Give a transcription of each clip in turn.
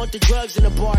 want the drugs in the bar,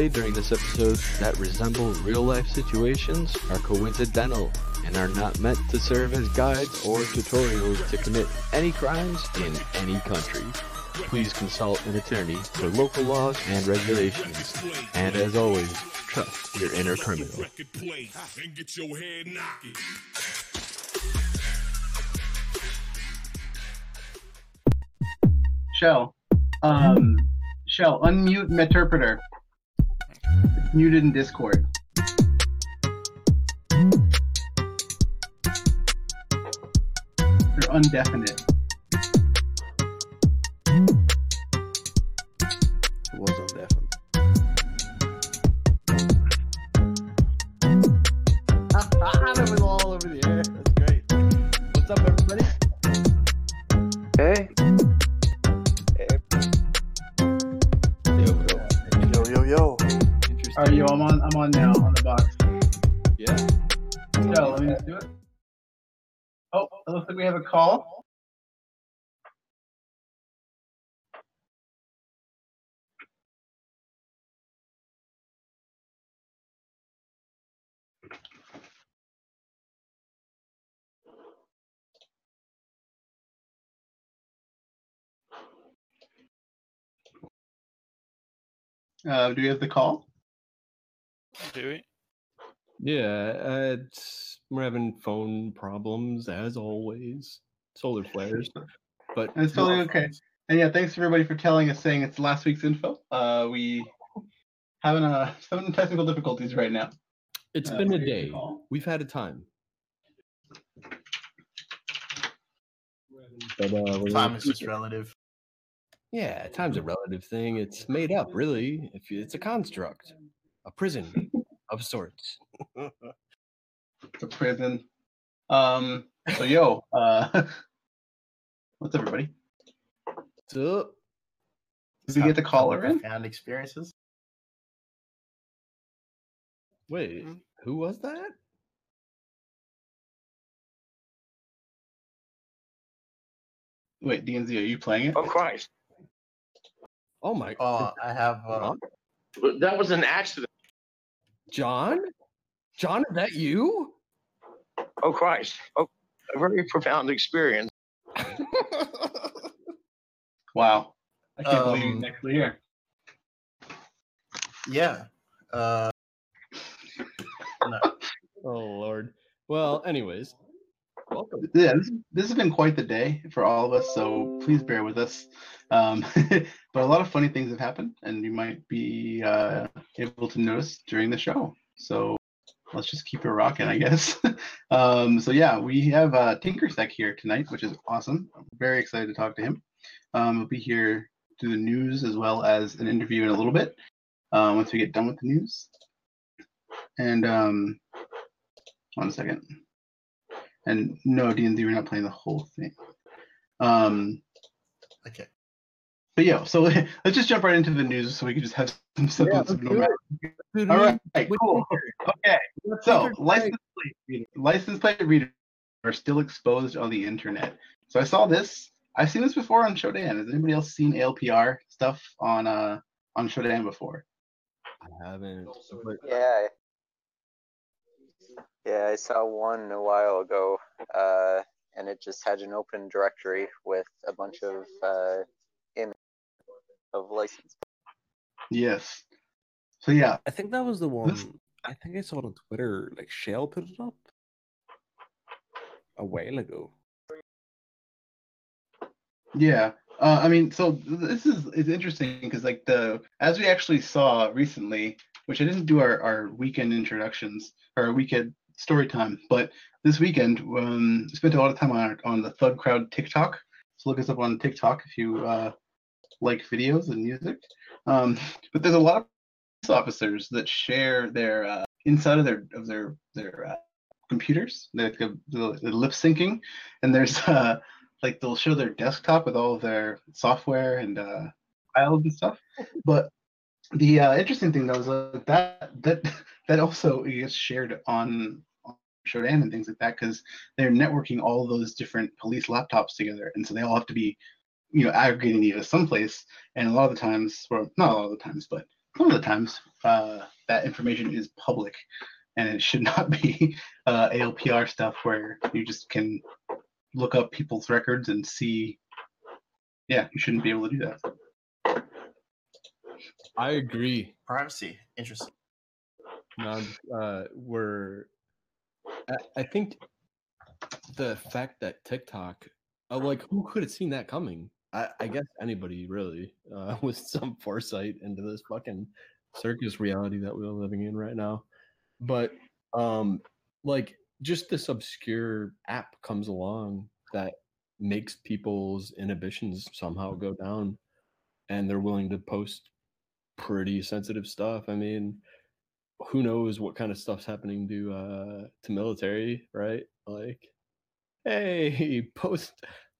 displayed during this episode that resemble real life situations are coincidental and are not meant to serve as guides or tutorials to commit any crimes in any country. Please consult an attorney for local laws and regulations. And as always, trust your inner criminal. Shell. Um, Shell, unmute Meterpreter. Muted in Discord. They're undefinite. Uh, do we have the call? Do we? Yeah, uh, it's, we're having phone problems as always. Solar flares, but It's totally okay. And yeah, thanks everybody for telling us, saying it's last week's info. Uh, we having uh, some technical difficulties right now. It's Uh, been a day. We've had a time. But uh, Time is just relative. Yeah, time's a relative thing. It's made up, really. If you, it's a construct, a prison of sorts. It's a prison. Um. So yo, uh, what's everybody? So, Did we get the caller in? Found experiences. wait, who was that? Wait, DNZ, are you playing it? Oh Christ! Oh my! Oh, I have. Uh, That was an accident. John? John, is that you? Oh Christ! Oh, a very profound experience. Wow, I can't believe Um, he's actually here. yeah. Uh, no. Oh Lord. Well, anyways, welcome. Yeah, this, this has been quite the day for all of us, so please bear with us. Um, but a lot of funny things have happened, and you might be uh, able to notice during the show. So let's just keep it rocking, I guess. um, so yeah, we have uh, Tinkersec here tonight, which is awesome. I'm very excited to talk to him. Um, we'll be here to the news as well as an interview in a little bit uh, once we get done with the news. And um, one second. And no, D and D, we're not playing the whole thing. Um, Okay. but yeah, so let's just jump right into the news so we can just have some simple. let's some do normal- Dude, All we- right, we- cool. Okay, so Tinker license plate reader, license plate readers are still exposed on the internet. So I saw this. I've seen this before on Shodan. Has anybody else seen ALPR stuff on uh on Shodan before? I haven't. but- Yeah. Yeah, I saw one a while ago, uh, and it just had an open directory with a bunch of uh, images of license. Yes. So yeah, I think that was the one. This- I think I saw it on Twitter. Like Shale put it up. a while ago. Yeah. Uh, I mean, so this is it's interesting because like the as we actually saw recently, which I didn't do our, our weekend introductions or weekend story time, but this weekend um spent a lot of time on on the Thug Crowd TikTok. So look us up on TikTok if you uh, like videos and music. Um, but there's a lot of police officers that share their uh, inside of their of their their uh, computers, the, the, lip syncing, and there's uh like they'll show their desktop with all of their software and uh, files and stuff. But the uh, interesting thing though is uh, that that that also gets shared on, Shodan and things like that because they're networking all those different police laptops together, and so they all have to be, you know, aggregating data someplace. And a lot of the times, well, not a lot of the times, but some of the times, uh, that information is public, and it should not be uh, ALPR stuff where you just can look up people's records and see. Yeah, you shouldn't be able to do that. I agree. Privacy, interesting. No, uh, we're. I, I think the fact that TikTok, uh, like, who could have seen that coming? I, I guess anybody really, uh, with some foresight into this fucking circus reality that we're living in right now. But, um, like, just this obscure app comes along that makes people's inhibitions somehow go down and they're willing to post pretty sensitive stuff. I mean, who knows what kind of stuff's happening to uh to military, right? Like, hey, post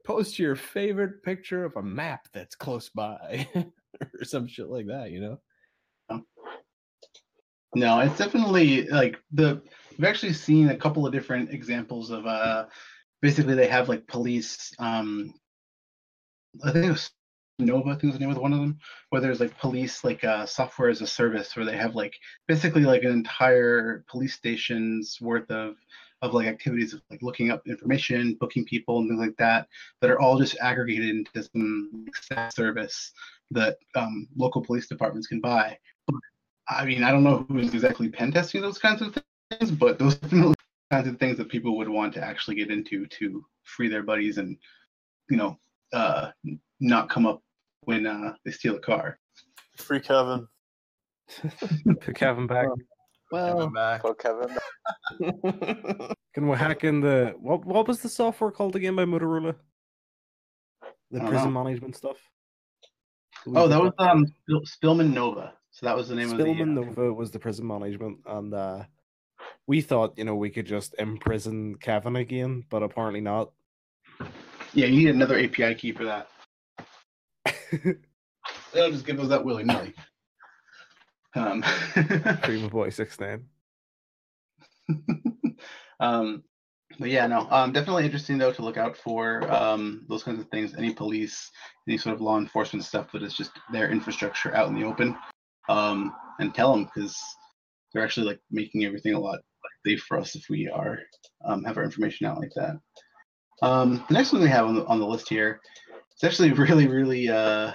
post your favorite picture of a map that's close by or some shit like that, you know? No, it's definitely like the we've actually seen a couple of different examples of uh basically they have like police um I think it was Nova, I think was the name of one of them, where there's like police like uh software as a service where they have like basically like an entire police station's worth of of like activities of like looking up information, booking people and things like that that are all just aggregated into some service that um, local police departments can buy. I mean, I don't know who's exactly pen testing those kinds of things, but those kinds of things that people would want to actually get into to free their buddies and, you know, uh, not come up when uh, they steal a car. Free Kevin. Put Kevin back. Well, back. Put Kevin back. Can we hack in the what? What was the software called again by Motorola? The prison know. management stuff. Oh, that was um Spil- Spillman Nova. So that was the name Spillman of the. uh, Nova was the prison management, and uh, we thought you know we could just imprison Kevin again, but apparently not. Yeah, you need another API key for that. They'll just give us that willy nilly. Um, Prima Boy six nine. um, but yeah, no, um, definitely interesting though to look out for um, those kinds of things. Any police, any sort of law enforcement stuff that is just their infrastructure out in the open, um, and tell them because they're actually like making everything a lot safe for us if we are um, have our information out like that. Um, the next one we have on the on the list here, it's actually really, really, uh,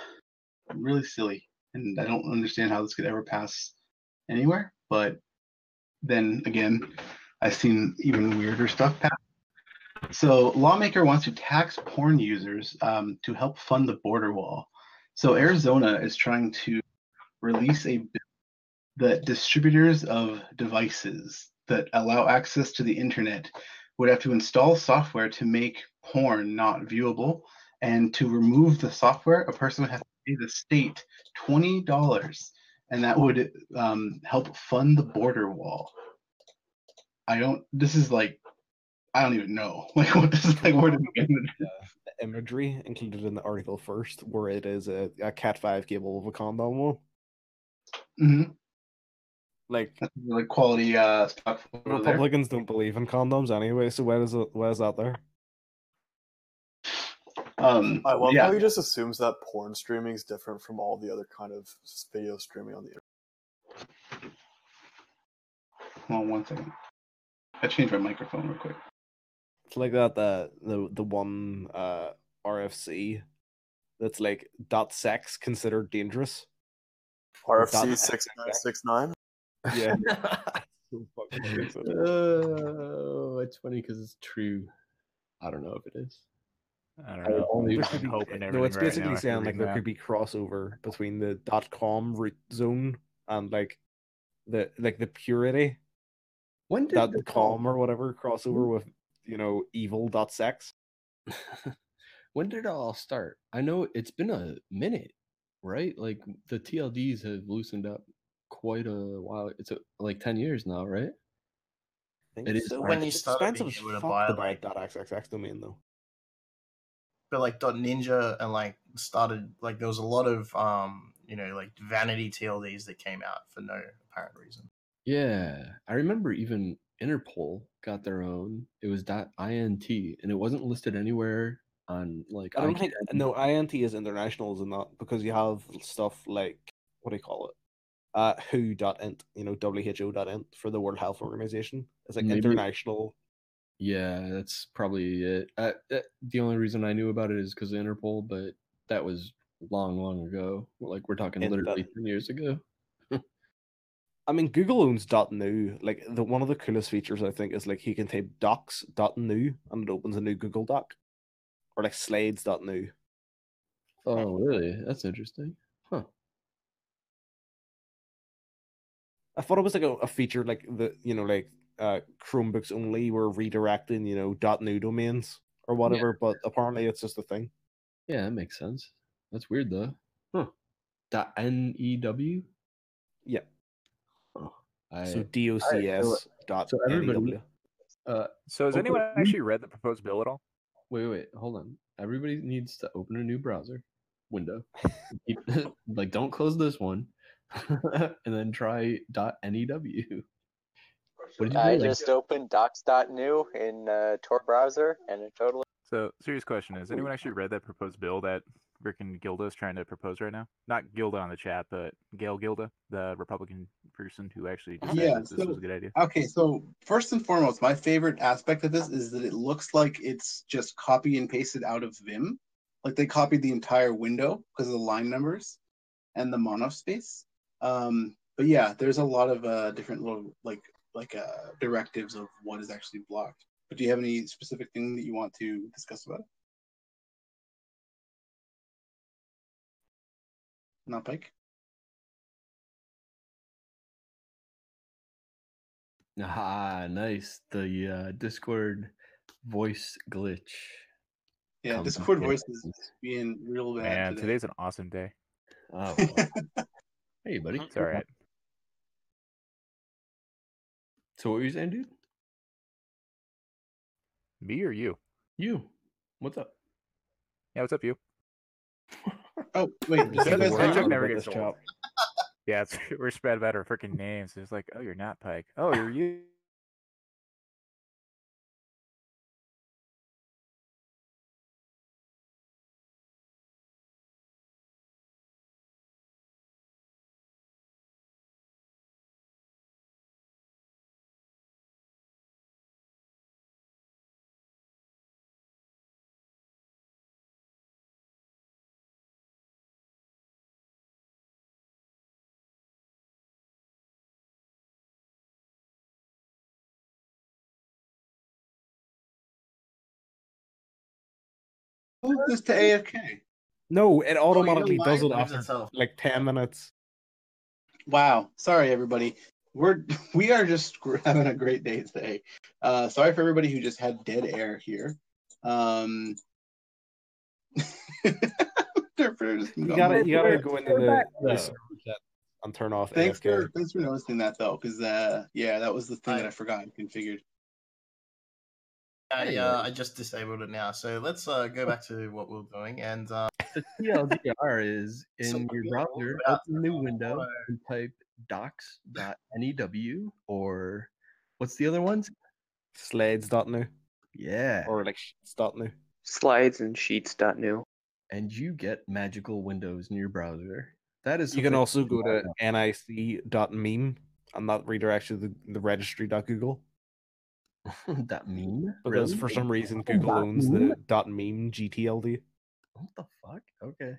really silly, and I don't understand how this could ever pass anywhere. But then again, I've seen even weirder stuff pass. So, lawmaker wants to tax porn users um, to help fund the border wall. So, Arizona is trying to release a bill that distributors of devices that allow access to the internet would have to install software to make porn not viewable. And to remove the software, a person would have to pay the state $20, and that would um, help fund the border wall. I don't, this is like, I don't even know. Like, what this is like, where did to begin? The imagery included in the article first, where it is a, a Cat five cable of a condom one. hmm Like like quality uh, stuff. over there. Republicans don't believe in condoms anyway, so where is it why is that there? Um, I love yeah. how he just assumes that porn streaming is different from all the other kind of video streaming on the internet. Hold on one second. I changed my microphone real quick. It's like that the the the one uh RFC that's like dot sex considered dangerous. RFC Dot- six nine six nine. Yeah. Oh, it's funny because it's true. I don't know if it is. I don't I know. only- I'm There could be- hoping no, it's right basically after saying like there that. could be crossover between the dot com root zone and like the like the purity When did dot the com or whatever crossover hmm? with you know evil dot sex. when did it all start? I know it's been a minute, right? Like the TLDs have loosened up quite a while. It's a, like ten years now, right? think It is so. When you It's started expensive being as able to fuck buy, to buy like- dot xxx domain though. But like dot ninja and like started like there was a lot of um you know like vanity TLDs that came out for no apparent reason. Yeah, I remember even Interpol got their own. It was dot .int, and it wasn't listed anywhere on like. I don't think no INT is international, is it not? Because you have stuff like what do you call it? Uh, who dot int, you know, WHO dot int for the World Health Organization. It's like Maybe- international. Yeah, that's probably it. Uh, uh, the only reason I knew about it is because of Interpol, but that was long, long ago. Like we're talking literally ten years ago. I mean, Google owns dot new. Like the one of the coolest features I think is like you can type docs dot new and it opens a new Google Doc, or like slides dot new. Oh, really? That's interesting. Huh. I thought it was like a, a feature like the you know like uh Chromebooks only were redirecting you know dot new domains or whatever, but apparently it's just a thing. Yeah, that makes sense. That's weird though. Huh. Dot N E W. Yeah. I, So I- docs dot so everybody- NEW. Uh, So has open anyone actually read the proposed bill at all? Wait, wait, hold on. Everybody needs to open a new browser window. Like, don't close this one, and then try dot .new. What did you I do? Like, just opened docs.new in uh, Tor browser, and it totally. So, serious question: Has anyone actually read that proposed bill that frickin' Gilda is trying to propose right now? Not Gilda on the chat, but Gail Gilda, the Republican person who actually decided Yeah, that this was a good idea. Okay, so first and foremost, my favorite aspect of this is that it looks like it's just copy and pasted out of Vim. Like they copied the entire window because of the line numbers and the monospace. Um, but yeah, there's a lot of uh, different little like like uh, directives of what is actually blocked. But do you have any specific thing that you want to discuss about it? Not Pike. ah, nice. The uh, Discord voice glitch. Yeah, Discord voice is being real bad. Man, today. today's an awesome day. Oh, hey, buddy. It's all right. So, what were you saying, dude? Me or you? You. What's up? Yeah, what's up, you? Oh wait, This did you is guys the that joke never gets old. Yeah, it's, we're spread about our freaking names. It's like, oh, you're not Pike. Oh, you're you. Move this to AFK. No, it automatically why does it it after itself. like ten minutes. Wow. Sorry, everybody. We're we are just having a great day today. Uh, sorry for everybody who just had dead air here. Um, interpreter just You got gotta you gotta go into We're the, back, the though. chat and turn off Thanks AFK. for thanks for noticing that though, because uh, yeah, that was the thing that I- I forgot and configured. I, Anyway. uh, I just disabled it now. So let's uh, go back to what we we're doing. And uh, The TLDR is in So your browser, open a new window and type docs.new or what's the other ones? Slides.new Yeah. or like sheets.new. Slides and sheets.new. And you get magical windows in your browser. That is You can also go to I know. nic.meme and that redirects you to the, the registry.google. that meme. Because Really? for some reason Oh, Google dot owns meme? the dot meme GTLD. What the fuck? Okay.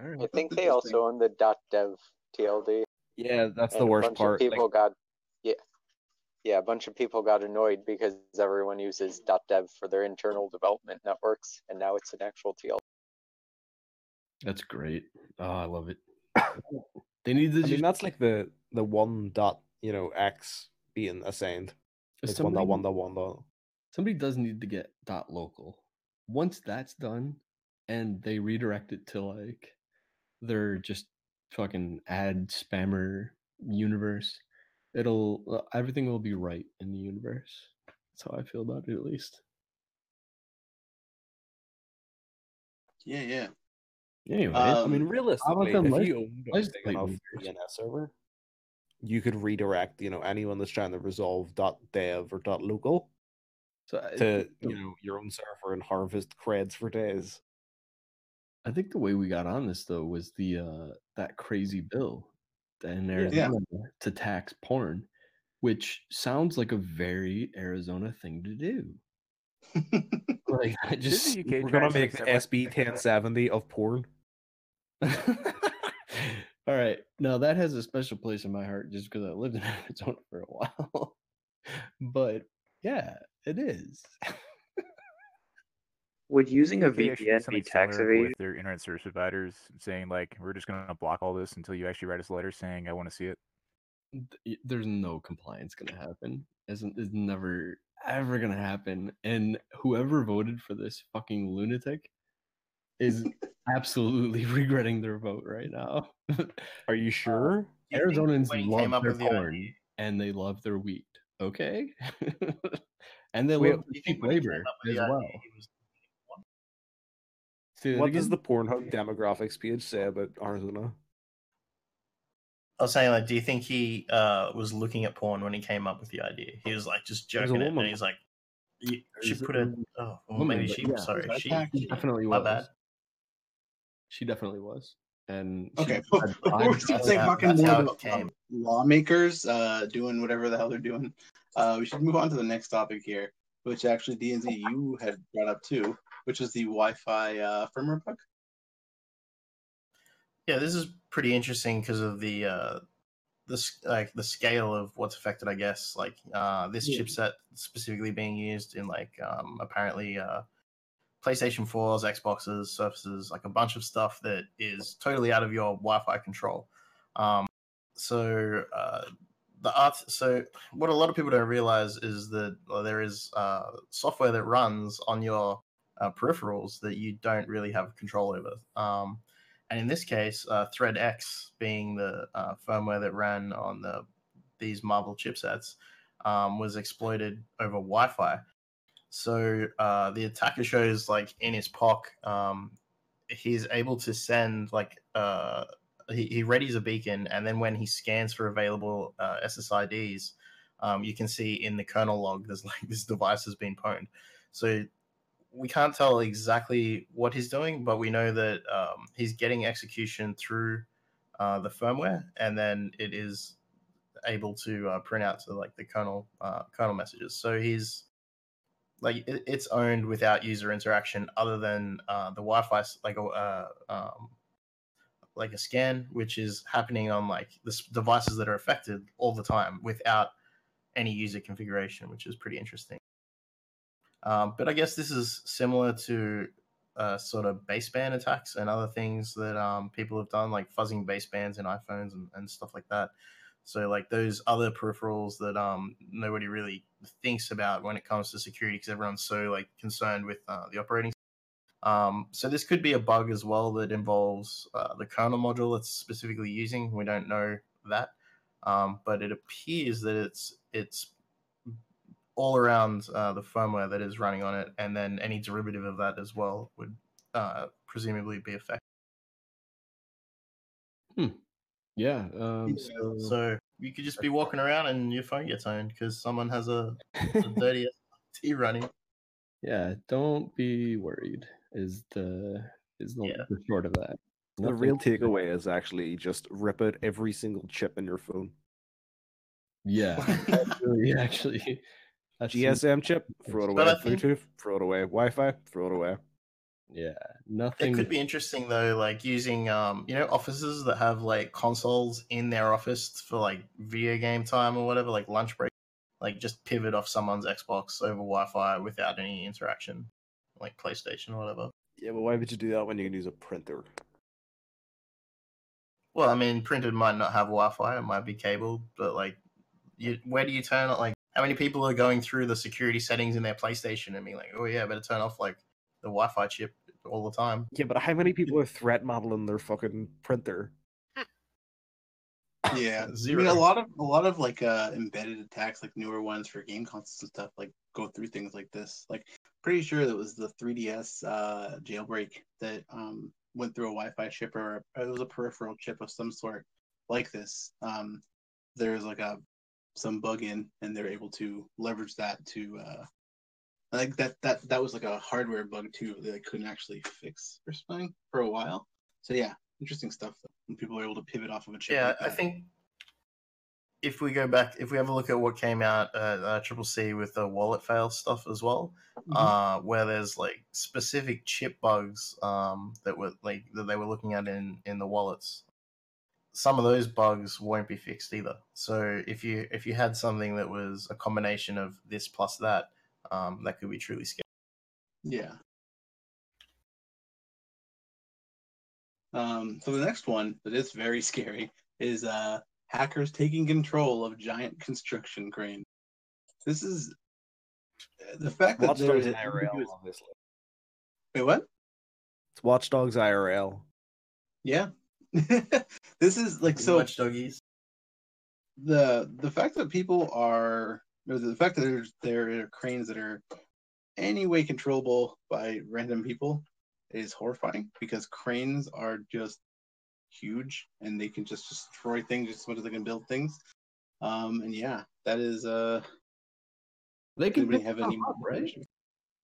All I think they also own the dot .dev TLD. Yeah, that's the and a worst bunch part. Of like- people got yeah. yeah, a bunch of people got annoyed because everyone uses .dev for their internal development networks, and now it's an actual TL. That's great. Oh, I love it. they need to I just mean, that's like the the one dot you know x being assigned. Like Somebody- dot one dot. somebody does need to get dot local. Once that's done and they redirect it to like their just fucking ad spammer universe, it'll uh, everything will be right in the universe. That's how I feel about it at least. Yeah, yeah. Anyway, I mean, Um, realistically, them if license- you owned a license big plate enough readers? DNS server, you could redirect, you know, anyone that's trying to resolve .dev or .local So I to think you know your own server and harvest creds for days. I think the way we got on this though was the uh that crazy bill in Yeah. Arizona to tax porn, which sounds like a very Arizona thing to do. like I just Didn't the UK We're gonna make the? SB 1070 of porn. All right. Now that has a special place in my heart just because I lived in Arizona for a while. but yeah, it is. Would using a They actually did VPN be tax similar evasion? with their internet service providers, saying like, "We're just going to block all this until you actually write us a letter saying I want to see it." There's no compliance gonna happen. Isn't is never ever gonna happen. And whoever voted for this fucking lunatic is absolutely regretting their vote right now. Are you sure? Do you think Arizonans love came their with the corn and they love their wheat. Okay, and they Wait, love do cheap think when he came labor as the well. he was- Say that What does the Pornhub demographics page say about Arizona? I was saying, like, do you think he uh, was looking at porn when he came up with the idea? He was like just joking it, and he's like, she There's should a put a oh, well, woman, maybe she. yeah, sorry, she, she- definitely my was. bad. She definitely was. And Okay, had before five we start jobs. saying fucking more about um, lawmakers uh, doing whatever the hell they're doing, uh, we should move on to the next topic here, which actually DNZ you had brought up too, which is the Wi-Fi uh, firmware bug. Yeah, this is pretty interesting because of the uh, this like the scale of what's affected. I guess like uh, this Yeah. chipset specifically being used in like um, apparently uh, PlayStation 4s, Xboxes, Surfaces, like a bunch of stuff that is totally out of your Wi-Fi control. Um, so uh, the art. So what a lot of people don't realize is that well, there is uh, software that runs on your uh, peripherals that you don't really have control over. Um, and in this case, uh, ThreadX being the uh, firmware that ran on the these Marvell chipsets um, was exploited over Wi-Fi. So uh, the attacker shows like in his POC, um, he's able to send like uh, he, he readies a beacon, and then when he scans for available uh, SSIDs, um, you can see in the kernel log there's like this device has been pwned. So we can't tell exactly what he's doing, but we know that um, he's getting execution through uh, the firmware, and then it is able to uh, print out to like the kernel uh, kernel messages. So he's like it, it's owned without user interaction, other than uh, the Wi-Fi like a uh, um, like a scan, which is happening on like the devices that are affected all the time without any user configuration, which is pretty interesting. Um, but I guess this is similar to uh, sort of baseband attacks and other things that um, people have done, like fuzzing basebands in iPhones and, and stuff like that. So like those other peripherals that um, nobody really thinks about when it comes to security because everyone's so like concerned with uh, the operating. Um, so this could be a bug as well that involves uh, the kernel module it's specifically using. We don't know that, um, but it appears that it's it's all around uh, the firmware that is running on it, and then any derivative of that as well would uh, presumably be affected. Hmm. Yeah. Um, so, So you could just be walking around and your phone gets owned because someone has a, a dirty T running. yeah, don't be worried. Is the is the, Yeah. the short of that? The Nothing- real takeaway is actually just rip out every single chip in your phone. Yeah, actually, actually, that's the- GSM chip, throw it away. Think- Bluetooth, throw it away. Wi-Fi, throw it away. Yeah, nothing. It could be interesting though, like using um, you know, offices that have like consoles in their office for like video game time or whatever, like lunch break. like just pivot off someone's Xbox over Wi-Fi without any interaction, like PlayStation or whatever. Yeah, but why would you do that when you can use a printer? Well, I mean, printed might not have Wi-Fi; it might be cable. but like, you where do you turn it? Like, how many people are going through the security settings in their PlayStation and being like, "Oh yeah, better turn off like the Wi-Fi chip all the time." Yeah, but how many people are threat modeling their fucking printer? Yeah, I Zero. mean, a lot of a lot of like uh embedded attacks, like newer ones for game consoles and stuff, like go through things like this. Like, pretty sure that was the 3DS uh jailbreak that um went through a Wi-Fi chip or it was a peripheral chip of some sort like this. Um, there's like a some bug in, and they're able to leverage that to uh. I think that that that was like a hardware bug too that they couldn't actually fix or something for a while. So yeah, interesting stuff though. When people are able to pivot off of a chip. Yeah, like I think if we go back, if we have a look at what came out at uh, Triple C with the wallet fail stuff as well, Mhm. uh, where there's like specific chip bugs um, that were like that they were looking at in in the wallets. Some of those bugs won't be fixed either. So if you if you had something that was a combination of this plus that, um, that could be truly scary. Yeah. Um, so the next one that is very scary is uh, hackers taking control of giant construction crane. This is the fact that Watch there Dogs is IRL, obviously. Wait, what? It's Watch Dogs IRL. Yeah. this is like so Watch Doggies. the the fact that people are or the fact that there's there are cranes that are any way controllable by random people is horrifying because cranes are just huge and they can just destroy things just as much as they can build things. Um and yeah, that is uh They can anybody pick have any up, right?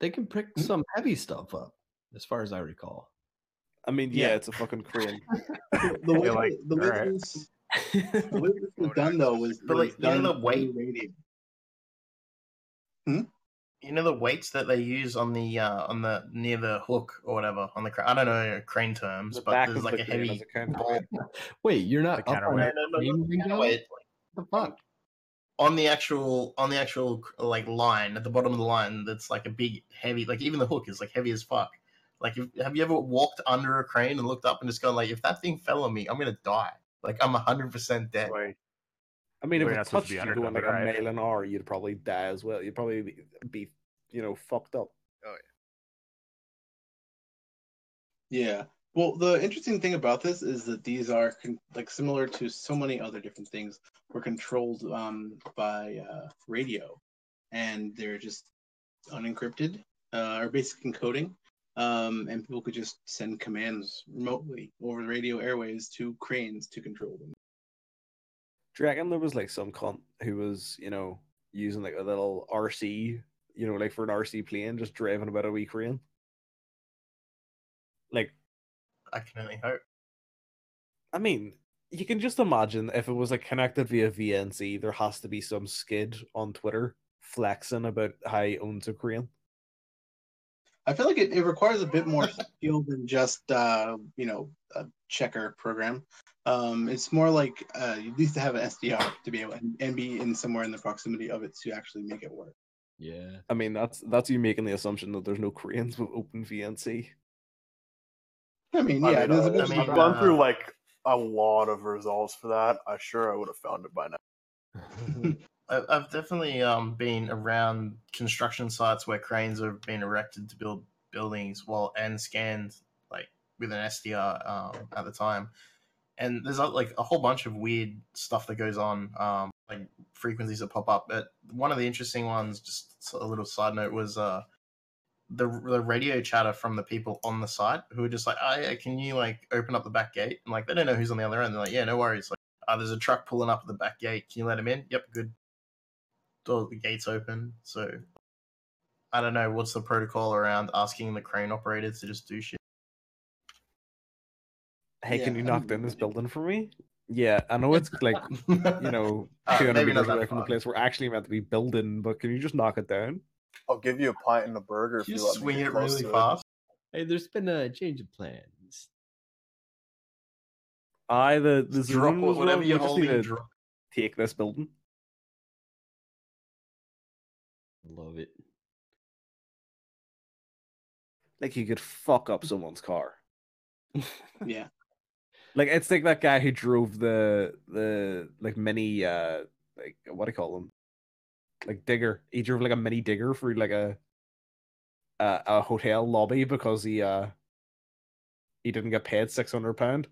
They can pick Hmm? some heavy stuff up, as far as I recall. I mean, yeah, Yeah. it's a fucking crane. The way, like, the way alright. this the way this was done though was, But, was like, you done the weight? through radio. You know the weights that they use on the uh, on the near the hook or whatever on the crane. I don't know crane terms, The but there's like the a heavy has a ball. Wait, you're not The up on counterweight. that No, no, no, crane counterweight. The fuck? on the actual on the actual like line at the bottom of the line that's like a big heavy like even the hook is like heavy as fuck like if, have you ever walked under a crane and looked up and just gone like if that thing fell on me i'm gonna die like i'm 100% dead Wait, I mean, if it touched to you them, like a right? mile an hour, you'd probably die as well. You'd probably be, be you know, fucked up. Oh yeah. Yeah. Well, the interesting thing about this is that these are con- like similar to so many other different things. Were controlled um, by uh, radio, and they're just unencrypted uh, or basic encoding, um, and people could just send commands remotely over the radio airways to cranes to control them. Do you reckon there was like some cunt who was, you know, using like a little RC, you know, like for an RC plane, just driving about a wee crane? Like, i can only hope I mean, you can just imagine if it was like connected via VNC, there has to be some skid on Twitter flexing about how he owns a crane. I feel like it, it requires a bit more skill than just uh, you know a checker program. Um, it's more like uh, you need to have an SDR to be able and, and be in somewhere in the proximity of it to actually make it work. Yeah. I mean, that's that's you making the assumption that there's no Koreans with open VNC. I mean, I yeah, mean, there's a uh, bit I mean, I've gone uh, through like a lot of results for that. I sure I would have found it by now. I've definitely um, been around construction sites where cranes have been erected to build buildings, while and scanned like with an SDR um, at the time. And there's like a whole bunch of weird stuff that goes on, um, like frequencies that pop up. But one of the interesting ones, just a little side note, was uh, the the radio chatter from the people on the site who are just like, "Oh yeah, can you like open up the back gate?" And like they don't know who's on the other end. They're like, "Yeah, no worries." Like, uh, there's a truck pulling up at the back gate. Can you let him in? Yep, good door the gates open. So I don't know what's the protocol around asking the crane operator to just do shit. Hey, can you I knock mean, down this building for me? Yeah, I know it's like you know Uh, 200 meters away from the place we're actually meant to be building, but can you just knock it down? I'll give you a pint and a burger if You you let swing me it really to fast. Hey, there's been a change of plans. I the the Drop was whatever you're we just need holding. to Drop. take this building. Love it. Like you could fuck up someone's car. Yeah. Like it's like that guy who drove the the like mini uh like what do you call them? Like digger. He drove like a mini digger through like a a, a hotel lobby because he uh he didn't get paid six hundred pound.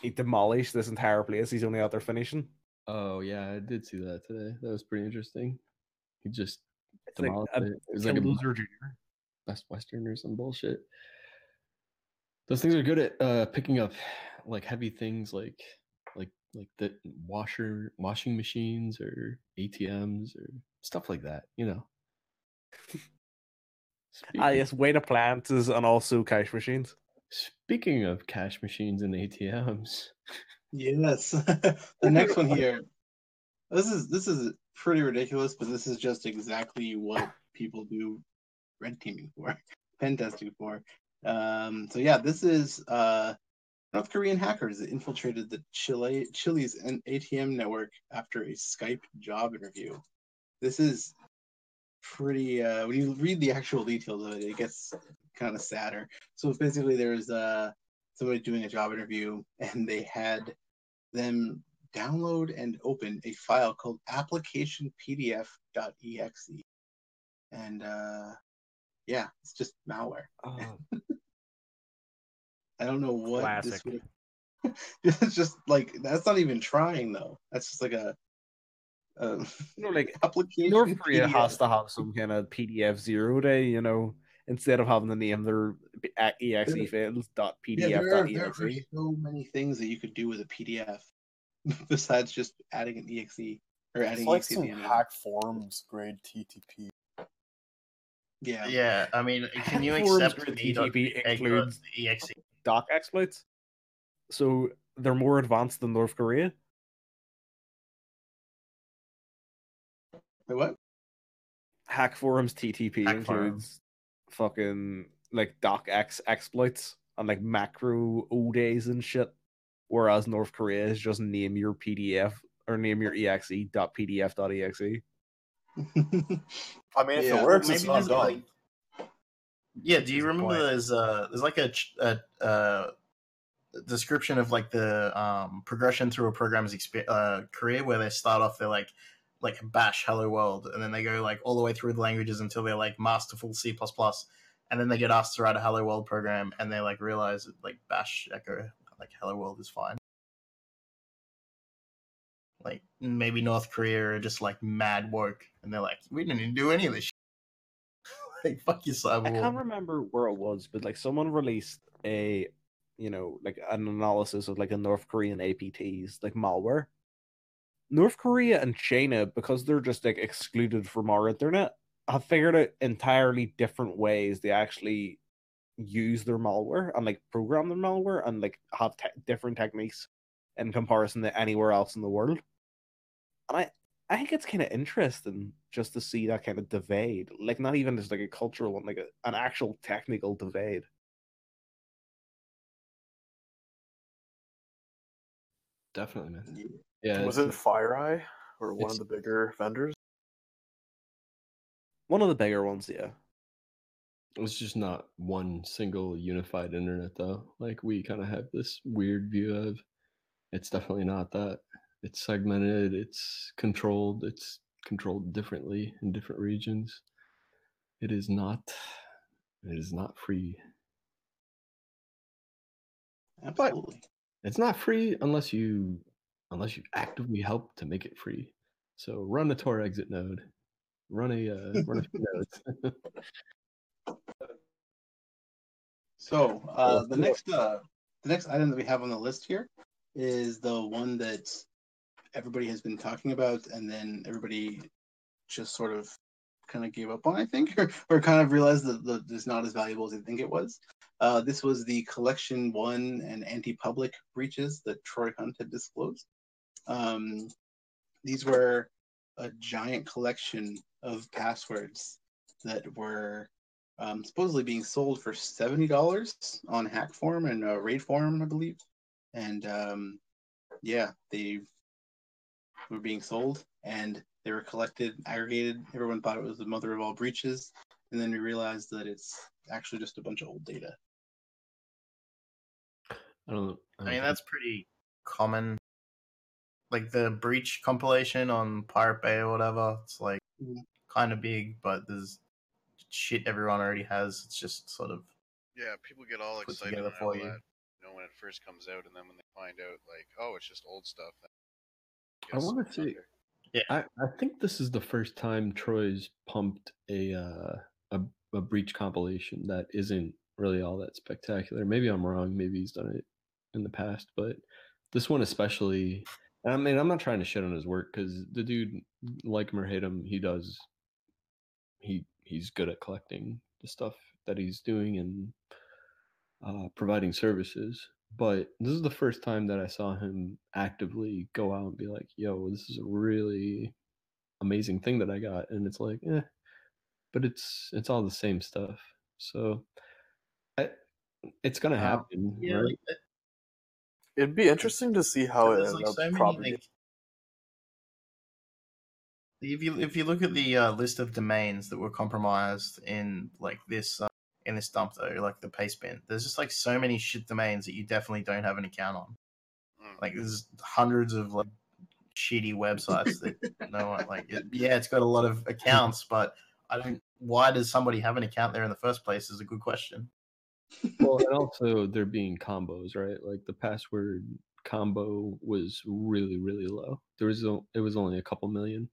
He demolished this entire place. He's only out there finishing. Oh yeah, I did see that today. That was pretty interesting. He just It's like demolished a- it. It was like a loser junior. Best Western or some bullshit. Those things are good at uh, picking up like heavy things like like like the washer washing machines or ATMs or stuff like that. You know. Ah yes, weight appliances and also cash machines. Speaking of cash machines and ATMs, Yes. the next one here. This is this is pretty ridiculous, but this is just exactly what people do red teaming for, pen testing for. Um, so yeah, this is uh, North Korean hackers that infiltrated the Chile Chile's ATM network after a Skype job interview. This is pretty. Uh, when you read the actual details of it, it gets kind of sadder. So basically, there's uh, somebody doing a job interview, and they had them download and open a file called applicationpdf.exe. And uh, yeah, it's just malware. I don't know what this Classic. would. it's just like that's not even trying though. That's just like a. a You know, like application. North Korea PDF. has to have some kind of PDF zero day, you know, instead of having the name their e- exe There- files dot Yeah, PDF there dot are, there are so many things that you could do with a PDF besides just adding an exe or It's adding like exe at some the end. of it. hack forums grade TTP. Yeah. Yeah, I mean, can you Forums accept grid TTP egg dot includes exe? doc exploits. So they're more advanced than North Korea. Wait, what? Hack forums TTP Hack includes forums. Fucking like docx exploits and like macro O days and shit. Whereas North Korea is just name your PDF or name your exe dot PDF dot exe. I mean, if Yeah, it works, maybe it's not there's, like- Yeah, do you Is remember there's uh there's like a ch- a, uh description of like the um progression through a program's exp- uh career where they start off they're like like bash hello world and then they go like all the way through the languages until they're like masterful C++ and then they get asked to write a hello world program and they like realize that, like bash echo like hello world is fine like maybe north korea are just like mad woke and they're like we didn't even do any of this shit. like fuck you cyber I can't remember where it was, but like someone released a, you know, like an analysis of like a North Korean APTs like malware. North Korea and China, because they're just like excluded from our internet, have figured out entirely different ways they actually use their malware and like program their malware and like have te- different techniques in comparison to anywhere else in the world. And I, I think it's kind of interesting just to see that kind of divide, like not even just like a cultural one, like a, an actual technical divide. definitely, man. Yeah, was it FireEye or one of the bigger vendors? One of the bigger ones, yeah. It's just not one single unified internet though. Like we kind of have this weird view of it's definitely not that. It's segmented, it's controlled, it's controlled differently in different regions. It is not it is not free. Absolutely. It's not free unless you unless you actively help to make it free. So run a Tor exit node. Run a uh, run a few nodes. So uh, the next uh, the next item that we have on the list here is the one that everybody has been talking about, and then everybody just sort of kind of gave up on, I think, or, or kind of realized that the, it's not as valuable as they think it was. Uh, this was the collection one and anti-public breaches that Troy Hunt had disclosed. Um, these were a giant collection of passwords that were um, supposedly being sold for seventy dollars on Hack Forum and uh, Raid Forum, I believe. And um, yeah, they were being sold, and They were collected, aggregated. Everyone thought it was the mother of all breaches, and then we realized that it's actually just a bunch of old data. I don't know. I mean, that's pretty common. Like the breach compilation on Pirate Bay or whatever, it's like kind of big, but there's shit everyone already has. It's just sort of Yeah, people get all excited together for all you. that, you know, when it first comes out, and then when they find out, like, oh, it's just old stuff. Then I want to say, I, I think this is the first time Troy's pumped a uh, a a breach compilation that isn't really all that spectacular. Maybe I'm wrong. Maybe he's done it in the past, but this one especially. I mean, I'm not trying to shit on his work because the dude, like him or hate him, he does. He he's good at collecting the stuff that he's doing and uh, providing services. But this is the first time that I saw him actively go out and be like, "Yo, this is a really amazing thing that I got," and it's like, eh, but it's it's all the same stuff. So, I, it's gonna happen, yeah, right? Like, It'd be interesting to see how it there's ends like up so many like if you if you look at the uh, list of domains that were compromised in like this uh, in this dump though, like the paste bin, there's just like so many shit domains that you definitely don't have an account on. Like there's hundreds of like shitty websites that no one like. It, yeah, it's got a lot of accounts, but I don't. Why does somebody have an account there in the first place? Is a good question. Well, and also there being combos, right? Like the password combo was really, really low. There was o- it was only a couple million,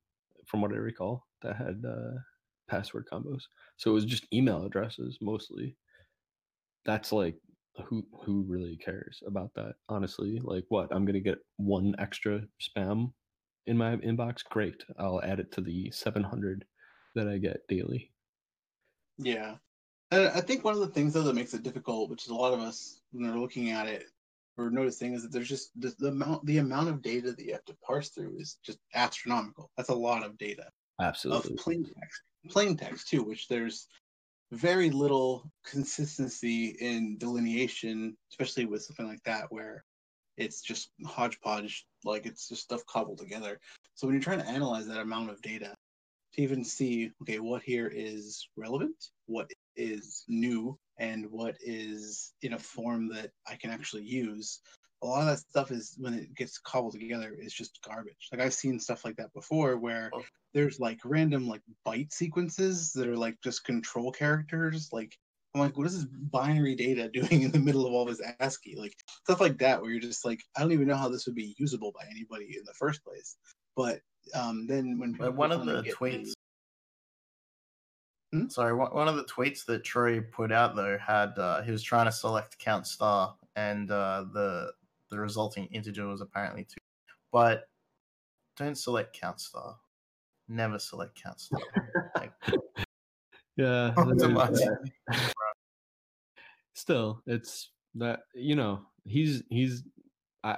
from what I recall, that had uh, password combos. So it was just email addresses mostly. That's like who who really cares about that? Honestly, like what? I'm gonna get one extra spam in my inbox. Great, I'll add it to the 700 that I get daily. Yeah. And I think one of the things though that makes it difficult, which is a lot of us when we're looking at it, we're noticing is that there's just the, the amount the amount of data that you have to parse through is just astronomical. That's a lot of data Absolutely. of plain text, plain text too, which there's very little consistency in delineation, especially with something like that where it's just hodgepodge, like it's just stuff cobbled together. So when you're trying to analyze that amount of data, to even see, okay, what here is relevant, what is new, and what is in a form that I can actually use. A lot of that stuff is when it gets cobbled together is just garbage. Like I've seen stuff like that before where there's like random like byte sequences that are like just control characters. Like I'm like, what is this binary data doing in the middle of all this ASCII? Like stuff like that where you're just like, I don't even know how this would be usable by anybody in the first place. But um, then when one of the tweets. Hmm? Sorry, one of the tweets that Troy put out though had uh, he was trying to select count star, and uh, the the resulting integer was apparently two. But don't select count star. Never select count star. Like, Yeah. Much. Still, it's that you know he's he's I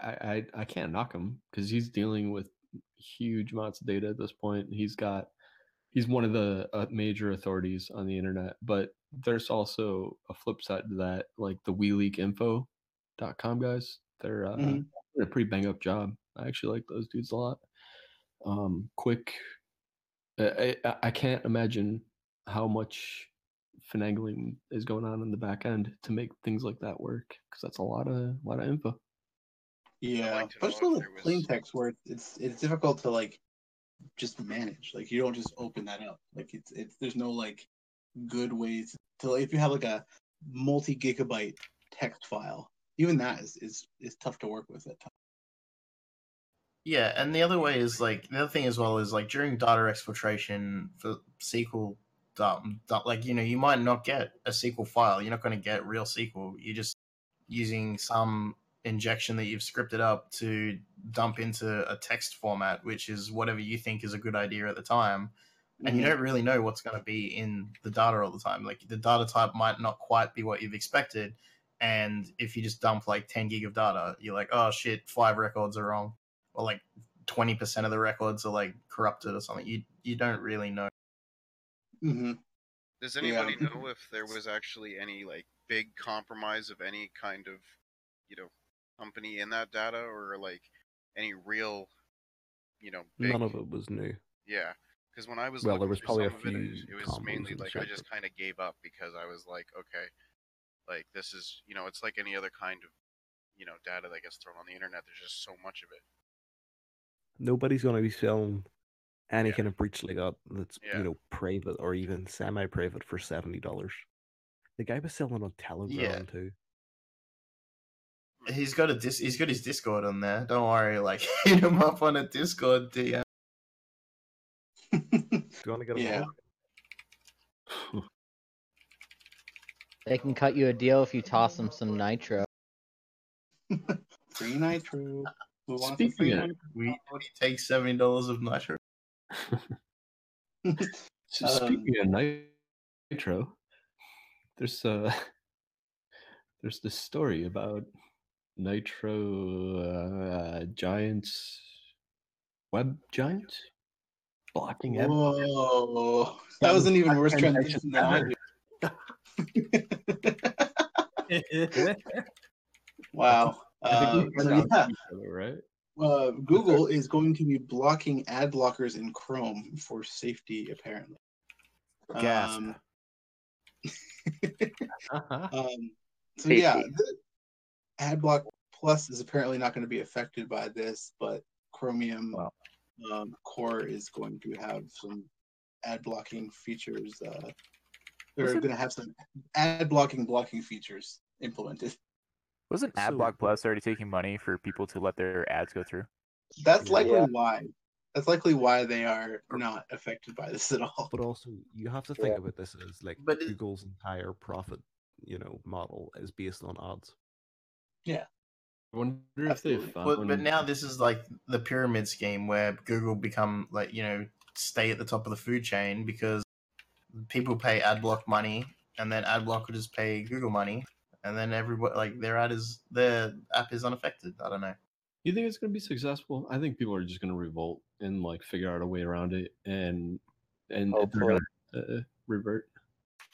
I- I can't knock him because he's dealing with huge amounts of data at this point. He's got he's one of the uh, major authorities on the internet, but there's also a flip side to that, like the WeLeakInfo.com guys. They're uh, Mhm. doing a pretty bang up job. I actually like those dudes a lot. Um, quick. I, I, I can't imagine how much finagling is going on in the back end to make things like that work because that's a lot of a lot of info. Yeah, especially with plain text where it's it's difficult to like just manage. Like you don't just open that up. Like it's it's there's no like good ways to like, if you have like a multi gigabyte text file, even that is is is tough to work with at times. Yeah, and the other way is like the other thing as well is like during data exfiltration for SQL, like you know you might not get a SQL file. You're not going to get real SQL. You're just using some injection that you've scripted up to dump into a text format, which is whatever you think is a good idea at the time. And you Mhm. don't really know what's going to be in the data all the time. Like the data type might not quite be what you've expected. And if you just dump like 10 gig of data, you're like, oh shit, five records are wrong or like 20% of the records are like corrupted or something. You you don't really know. Mm-hmm. Does Yeah. anybody know if there was actually any like big compromise of any kind of, you know, company in that data or like any real, you know, big None of it was new. Yeah, because when I was Well, there was probably a some of it, few it, it was mainly like I just kind of gave up because I was like, okay, like this is you know, it's like any other kind of you know data that gets thrown on the internet. There's just so much of it. Nobody's going to be selling any kind of breach like that that's Yeah. you know private or even semi-private for seventy dollars. The guy was selling on Telegram Yeah. too. He's got a dis- he's got his Discord on there. Don't worry, like hit him up on a Discord DM. Do you want to get him Yeah. They can cut you a deal if you toss them some nitro. Free nitro. Who wants a Speaking free nitro? We would he take seventy dollars of nitro? So Um, speaking of Nitro, there's uh there's this story about Nitro uh, giants, web giants, blocking ad- Whoa, that was an even worse transition than I did. Wow. I Uh, think we so heard yeah, on each other, right? uh, Google is going to be blocking ad blockers in Chrome for safety, apparently. Gasp. Um, Uh-huh. um, so yeah, Safety. The AdBlock Plus is apparently not going to be affected by this, but Chromium um, Core is going to have some ad blocking features. Uh, they're Was it- going to have some ad blocking blocking features implemented. Wasn't So- AdBlock Plus already taking money for people to let their ads go through? That's likely Yeah. why. That's likely why they are not affected by this at all. But also, you have to think Yeah. about this as like But it- Google's entire profit, you know, model is based on ads. Yeah. I wonder if they Absolutely. found. But, but now this is like the pyramid scheme where Google become like you know stay at the top of the food chain because people pay AdBlock money and then AdBlock will just pay Google money and then everybody like their ad is their app is unaffected. I don't know. You think it's going to be successful? I think people are just going to revolt and like figure out a way around it, and and they're going to uh, revert.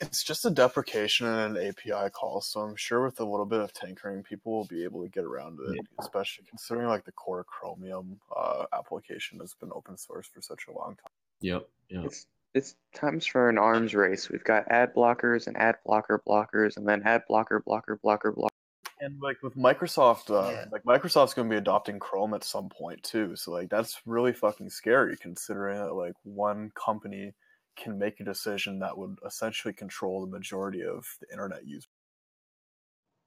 It's just a deprecation and an API call, so I'm sure with a little bit of tinkering, people will be able to get around it. Especially considering like the core Chromium uh, application has been open source for such a long time. Yep. Yep. It's it's times for an arms race. We've got ad blockers and ad blocker blockers, and then ad blocker blocker blocker blocker. And like with Microsoft, uh, Yeah. like Microsoft's going to be adopting Chrome at some point too. So like that's really fucking scary, considering that like one company can make a decision that would essentially control the majority of the internet use.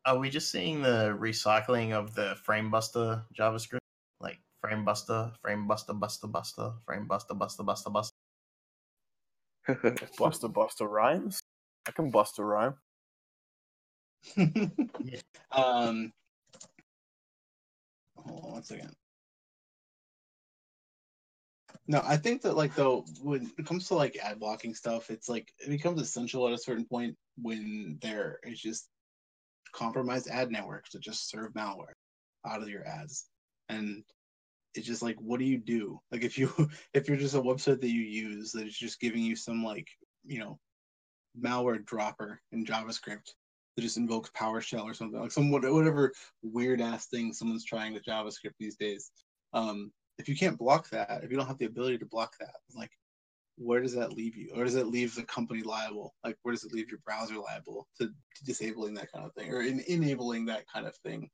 Are we just seeing the recycling of the framebuster JavaScript? Like framebuster, framebuster, buster, buster, framebuster, buster, buster, buster. Buster, buster. Busta Busta rhymes. I can bust a rhyme. um, hold on one second. No, I think that like though when it comes to like ad blocking stuff, it's like it becomes essential at a certain point when there is just compromised ad networks that just serve malware out of your ads. And it's just like what do you do? Like if you if you're just a website that you use that is just giving you some like, you know, malware dropper in JavaScript that just invokes PowerShell or something like some whatever weird ass thing someone's trying with JavaScript these days. Um, if you can't block that, if you don't have the ability to block that, like where does that leave you? Or does it leave the company liable? Like where does it leave your browser liable to, to disabling that kind of thing or in, enabling that kind of thing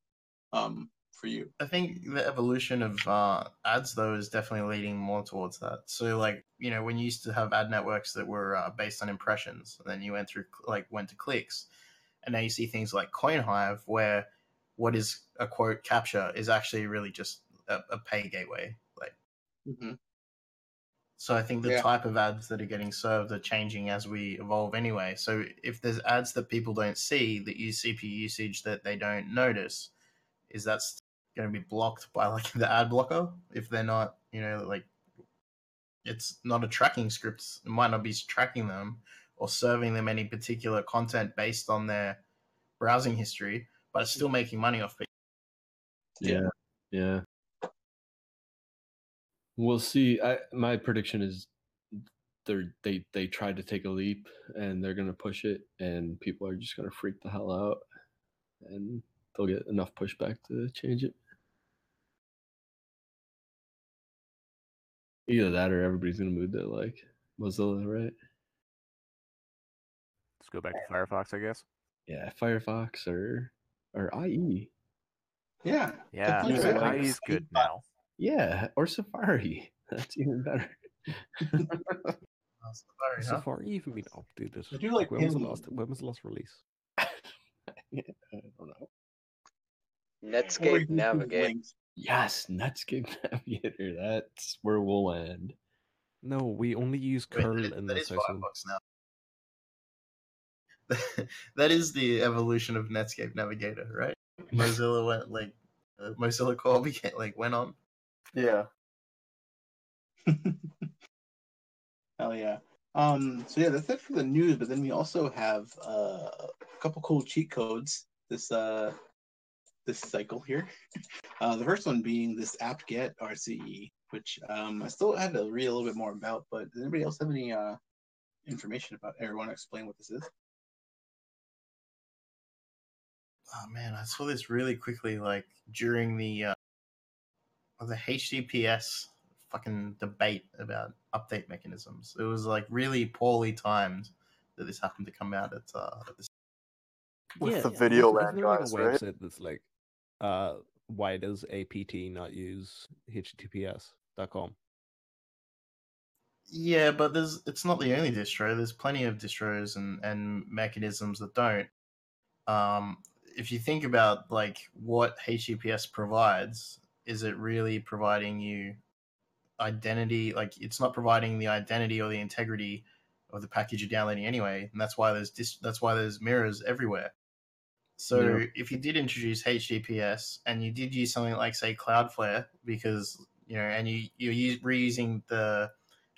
um, for you? I think the evolution of uh, ads though is definitely leading more towards that. So like you know when you used to have ad networks that were uh, based on impressions, and then you went through like went to clicks, and now you see things like CoinHive where what is a quote captcha is actually really just a, a pay gateway. Like Mm-hmm. so, I think the Yeah. type of ads that are getting served are changing as we evolve anyway. So if there's ads that people don't see that use CPU usage that they don't notice, is that going to be blocked by like the ad blocker if they're not you know like it's not a tracking script it might not be tracking them or serving them any particular content based on their browsing history but it's still making money off people. Yeah, yeah. We'll see. I my prediction is they're they they tried to take a leap and they're gonna push it and people are just gonna freak the hell out and they'll get enough pushback to change it. Either that or everybody's gonna move to like Mozilla, right? Let's go back to Firefox, I guess. Yeah, Firefox or or IE. Yeah. Yeah, Completely IE is good now. Yeah, or Safari. That's even better. Safari, huh? Safari even been updated? I do like when was the last when was the last release? yeah, I don't know. Netscape Navigator. Yes, Netscape Navigator. That's where we'll end. No, we only use Wait, curl that- in that the is session. Firefox now. that is the evolution of Netscape Navigator, right? Mozilla went like uh, Mozilla Core became like went on. Yeah. Hell yeah. Um, so yeah, that's it for the news. But then we also have uh, a couple cool cheat codes this uh this cycle here. Uh, the first one being this apt-get RCE, which um, I still had to read a little bit more about. But does anybody else have any uh information about it or want to explain what this is? Oh man, I saw this really quickly, like during the the HTTPS fucking debate about update mechanisms. It was like really poorly timed that this happened to come out at, uh, at this. With the yeah, VideoLAN isn't like, guys, a right? website that's like, uh, why does APT not use HTTPS.com? Yeah, but there's it's not the only distro. There's plenty of distros and and mechanisms that don't. Um, if you think about like what HTTPS provides, is it really providing you identity? Like it's not providing the identity or the integrity of the package you're downloading anyway, and that's why there's dis- that's why there's mirrors everywhere. So Yeah. if you did introduce HTTPS and you did use something like say Cloudflare because you know and you you're use, reusing the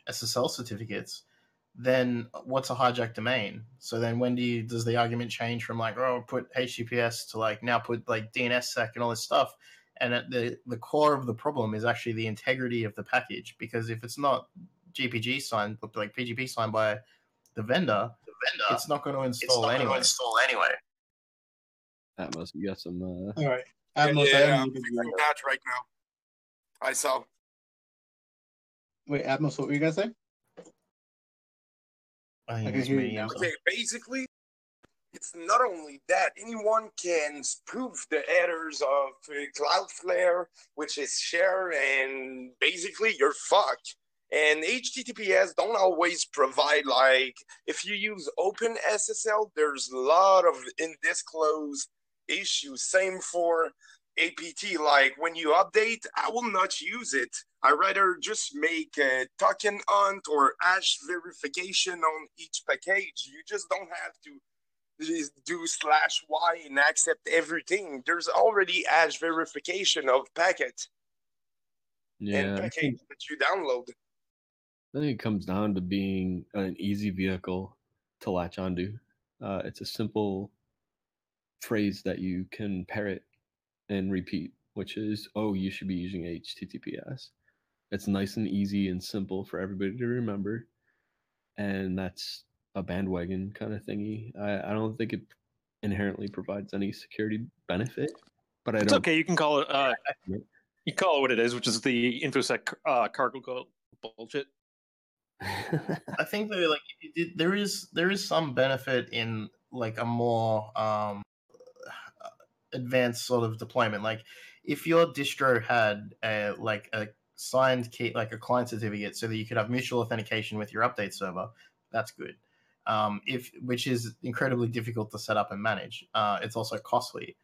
SSL certificates, then what's a hijacked domain? So then when do you does the argument change from like oh put HTTPS to like now put like DNSSEC and all this stuff? And at the the core of the problem is actually the integrity of the package because if it's not GPG signed like PGP signed by the vendor, the vendor it's not going to install It's not gonna anyway. install anyway. Atmos, you got some. Uh... All right. Yeah, Atmos, I yeah, haven't I'm even- figuring that right now. I saw. Wait, Atmos, what were you gonna say? I I can hear you now. Okay, basically, it's not only that anyone can spoof the headers of uh, Cloudflare, which is share, and basically you're fucked. And HTTPS don't always provide like if you use OpenSSL, there's a lot of undisclosed issues. Same for APT. Like when you update, I will not use it. I rather just make a token hunt or hash verification on each package. You just don't have to do slash y and accept everything. There's already hash verification of packet Yeah, and I package that you download. I think it comes down to being an easy vehicle to latch onto. Uh, it's a simple phrase that you can parrot and repeat, which is, "Oh, you should be using HTTPS." It's nice and easy and simple for everybody to remember, and that's a bandwagon kind of thingy. I, I don't think it inherently provides any security benefit, but I It's don't. okay. You can call it. Uh, you call it what it is, which is the infosec uh, cargo cult bullshit. I think that like it- it- there is there is some benefit in like a more um advanced sort of deployment. Like if your distro had a like a signed key like a client certificate so that you could have mutual authentication with your update server, that's good. Um, if which is incredibly difficult to set up and manage. Uh, it's also costly.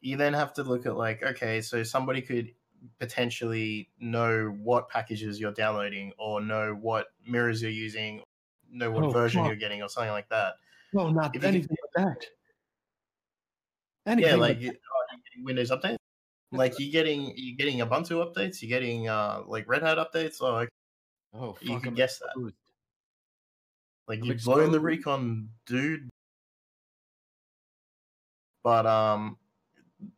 You then have to look at like okay, so somebody could potentially know what packages you're downloading or know what mirrors you're using, know what Oh, version fuck. you're getting or something like that. No, not If anything like that. yeah, Anything like but- you- oh, Windows updates. Like you're getting you're getting Ubuntu updates, you're getting uh like Red Hat updates, or like oh, you can guess that. Like you've blown the recon, dude. But um,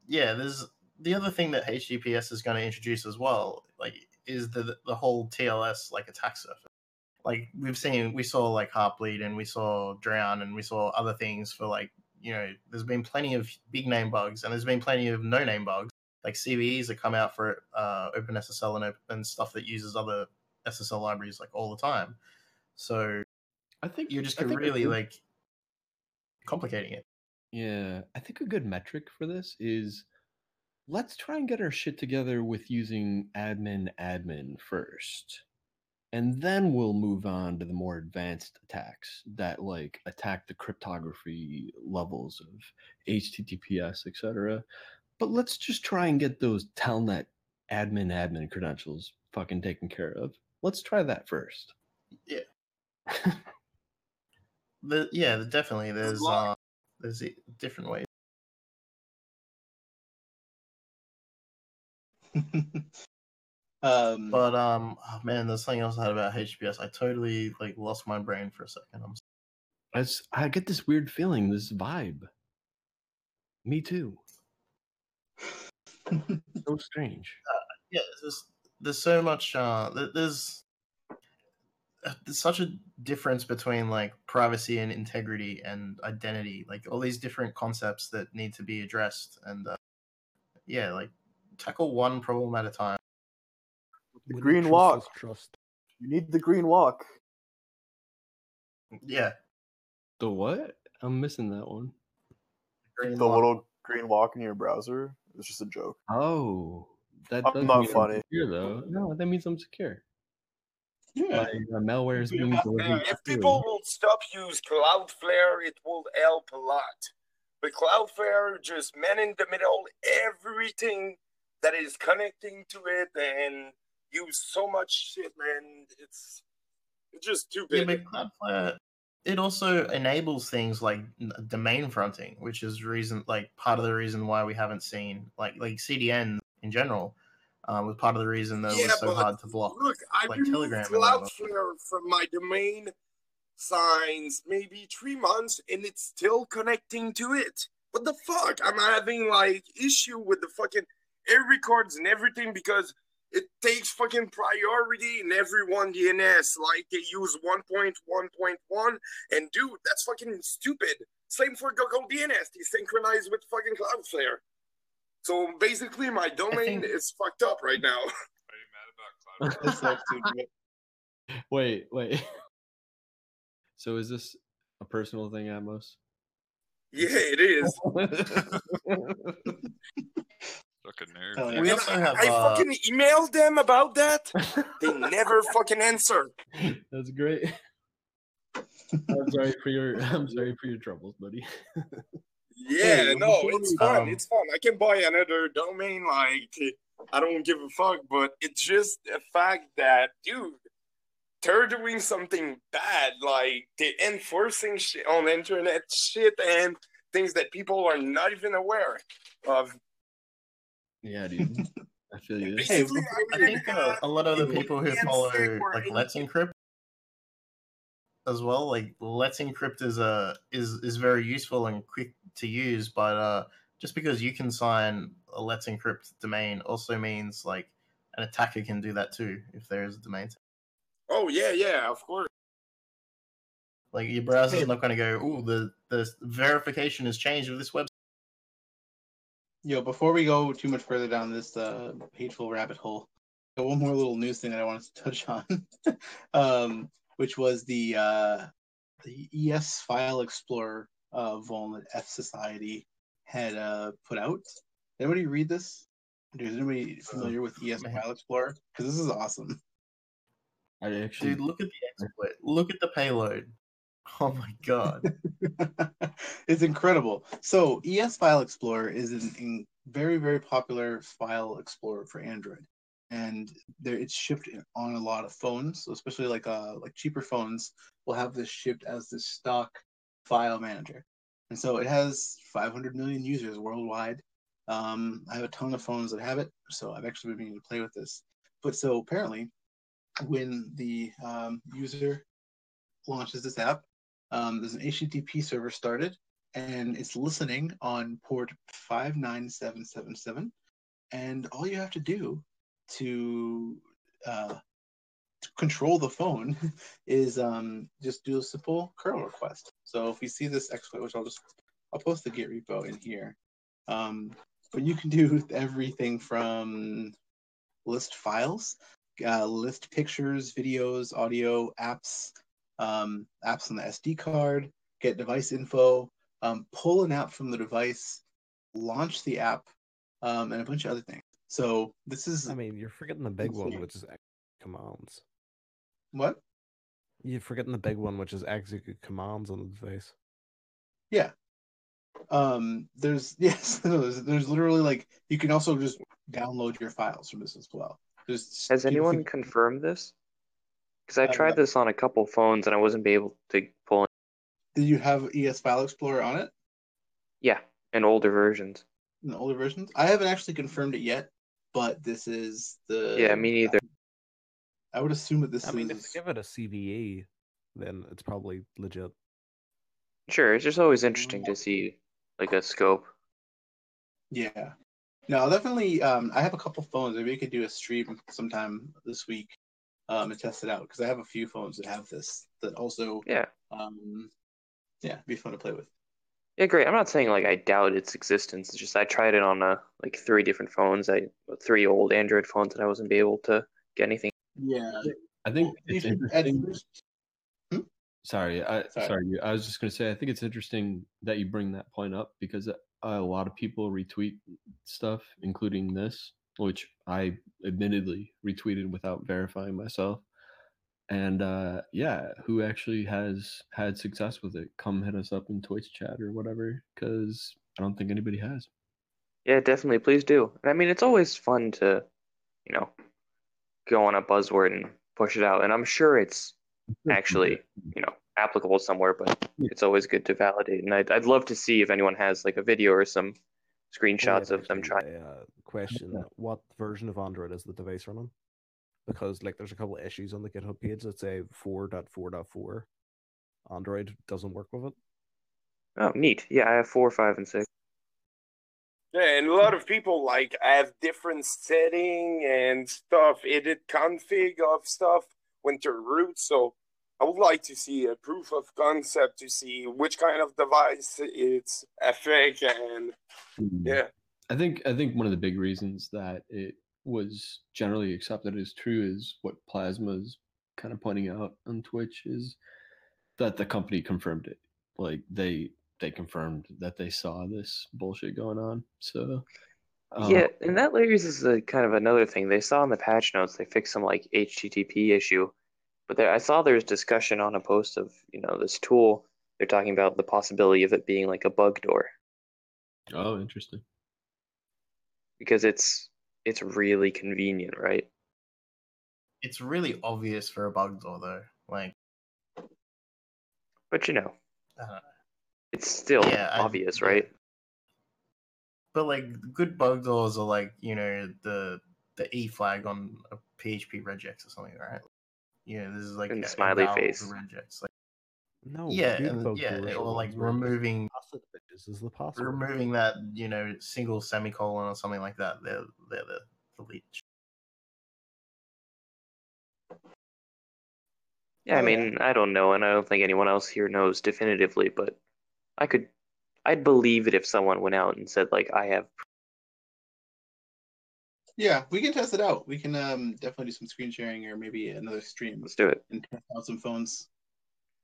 yeah, there's the other thing that HTTPS is going to introduce as well, like is the the whole TLS like attack surface. Like we've seen, we saw like Heartbleed and we saw Drown and we saw other things for like you know, there's been plenty of big name bugs and there's been plenty of no name bugs like CVEs that come out for uh, OpenSSL and, and stuff that uses other SSL libraries like all the time. So I think you're just I think a really good- like complicating it. Yeah, I think a good metric for this is let's try and get our shit together with using admin admin first. And then we'll move on to the more advanced attacks that like attack the cryptography levels of HTTPS, etc. But let's just try and get those telnet admin admin credentials fucking taken care of. Let's try that first. Yeah. the, yeah, definitely. There's uh, there's different ways. Um, but um, oh man, there's something else I had about HBS. I totally like lost my brain for a second. I'm i get this weird feeling, this vibe. Me too. so strange. yeah, there's there's so much. Uh, th- there's uh, there's such a difference between like privacy and integrity and identity. Like all these different concepts that need to be addressed, and uh, yeah, like tackle one problem at a time. The green walk. trust You need the green walk. Yeah. The what? I'm missing that one. Green the walk. little green walk in your browser. It's just a joke. Oh, that I'm does not mean funny. secure though. No, that means I'm secure. Yeah. My uh, malware is being delivered. if securely. people will stop use Cloudflare, it will help a lot. But Cloudflare just man in the middle everything that is connecting to it and use so much shit, man. It's it's just Yeah, stupid. but Cloudflare it also enables things like domain fronting, which is reason like part of the reason why we haven't seen like like CDN in general um, was part of the reason that it was so hard to block. Look, I like Telegram. Cloudflare from my domain signs maybe three months, and it's still connecting to it. What the fuck? I'm having like issue with the fucking air records and everything because it takes fucking priority in every one DNS. Like they use 1.1.1, and dude, that's fucking stupid. Same for Google DNS. They synchronize with fucking Cloudflare. So basically, my domain is fucked up right now. That's like too good. Wait, wait. So is this a personal thing, Atmos? Yeah, it is. Fucking Hell nerd. yeah. We also I, have I uh, fucking emailed them about that. They never fucking answer. That's great. I'm sorry for your I'm sorry for your troubles, buddy. Yeah, Hey, no, it's fun. um, it's fun. I can buy another domain. Like, I don't give a fuck. But it's just the fact that, dude, they're doing something bad. Like, they're enforcing shit on internet shit and things that people are not even aware of. Yeah, dude. I feel you. Hey, Basically, I think uh, a lot of the people who follow like Let's Encrypt as well, like Let's Encrypt is a is is very useful and quick to use, but uh, just because you can sign a Let's Encrypt domain also means like an attacker can do that too if there is a domain. Oh, yeah, yeah, of course. Like your browser's not going to go, oh, the the verification has changed with this website." Yo, before we go too much further down this uh, hateful rabbit hole, one more little news thing that I wanted to touch on, um, which was the uh, the ES File Explorer uh, vuln that F Society had uh, put out. Anybody read this? Is anybody familiar with ES File Explorer? Because this is awesome. I actually Dude, look at the exploit. Look at the payload. Oh my god. it's incredible. So ES File Explorer is an, in very very popular file explorer for Android, and there it's shipped on a lot of phones, so especially like uh like cheaper phones will have this shipped as the stock file manager, and so it has 500 million users worldwide. Um, I have a ton of phones that have it, so I've actually been meaning to play with this. But so apparently, when the um, user launches this app, um, there's an HTTP server started, and it's listening on port 59777. And all you have to do to, uh, control the phone is um, just do a simple curl request. So if we see this exploit, which I'll just I'll post the Git repo in here. Um, but you can do everything from list files uh, list pictures, videos, audio, apps, um, apps on the SD card, get device info, um, pull an app from the device, launch the app, um, and a bunch of other things. So this is I mean, you're forgetting the big one, which is ex- commands. what? You're forgetting the big one, which is execute commands on the device. Yeah. Um, there's yes, there's, there's literally like you can also just download your files from this as well. There's Has anyone think- confirmed this? Because I Uh, tried this on a couple phones and I wasn't be able to pull in. Did you have ES File Explorer on it? Yeah, and older versions. in the older versions. I haven't actually confirmed it yet, but this is the. Yeah, me neither. I would assume that this I mean, if they give it a CVE, then it's probably legit. Sure, it's just always interesting to see like a scope. Yeah. No, I'll definitely. Um, I have a couple phones. Maybe we could do a stream sometime this week, um, and test it out because I have a few phones that have this that also. Yeah. Um, yeah, be fun to play with. Yeah, great. I'm not saying like I doubt its existence. It's just I tried it on uh, like three different phones. I three old Android phones and I wasn't be able to get anything. Yeah. I think it's interesting. first- Sorry, I Sorry. sorry. I was just going to say I think it's interesting that you bring that point up because uh, a lot of people retweet stuff, including this, which I admittedly retweeted without verifying myself. And uh, yeah, who actually has had success with it? Come hit us up in Twitch chat or whatever, because I don't think anybody has. Yeah, definitely. Please do. And I mean, it's always fun to, you know, go on a buzzword and push it out. And I'm sure it's actually, you know, applicable somewhere, but it's always good to validate. And I'd, I'd love to see if anyone has like a video or some screenshots of them trying. A uh, question: What version of Android is the device running? Because like, there's a couple of issues on the GitHub page that say 4.4.4. Android doesn't work with it. Oh, neat. Yeah, I have four, five, and six. Yeah, and a lot of people like have different setting and stuff, edit config of stuff when to root. So I would like to see a proof of concept to see which kind of device it's affect and hmm. yeah. I think I think one of the big reasons that it was generally accepted as true is what Plasma's kind of pointing out on Twitch is that the company confirmed it. Like they they confirmed that they saw this bullshit going on. So um, Yeah, and that layers is a kind of another thing. They saw in the patch notes they fixed some like HTTP issue, but there I saw there's discussion on a post of you know this tool. They're talking about the possibility of it being like a bug door Oh, interesting. because it's it's really convenient, right? It's really obvious for a bug door though. Like, But you know, uh, it's still Yeah, I- obvious, right? but like good bug doors are like you know the the E flag on a PHP regex or something, right? Yeah, this is like And a smiley face. regex. Like, No. yeah, and- yeah, or like removing is the password. removing that you know single semicolon or something like that. They're they're the the leech. Yeah, I mean, I don't know, and I don't think anyone else here knows definitively, but I could, I'd believe it if someone went out and said like, I have. Yeah, we can test it out. We can um definitely do some screen sharing or maybe another stream. Let's do it. And test out some phones.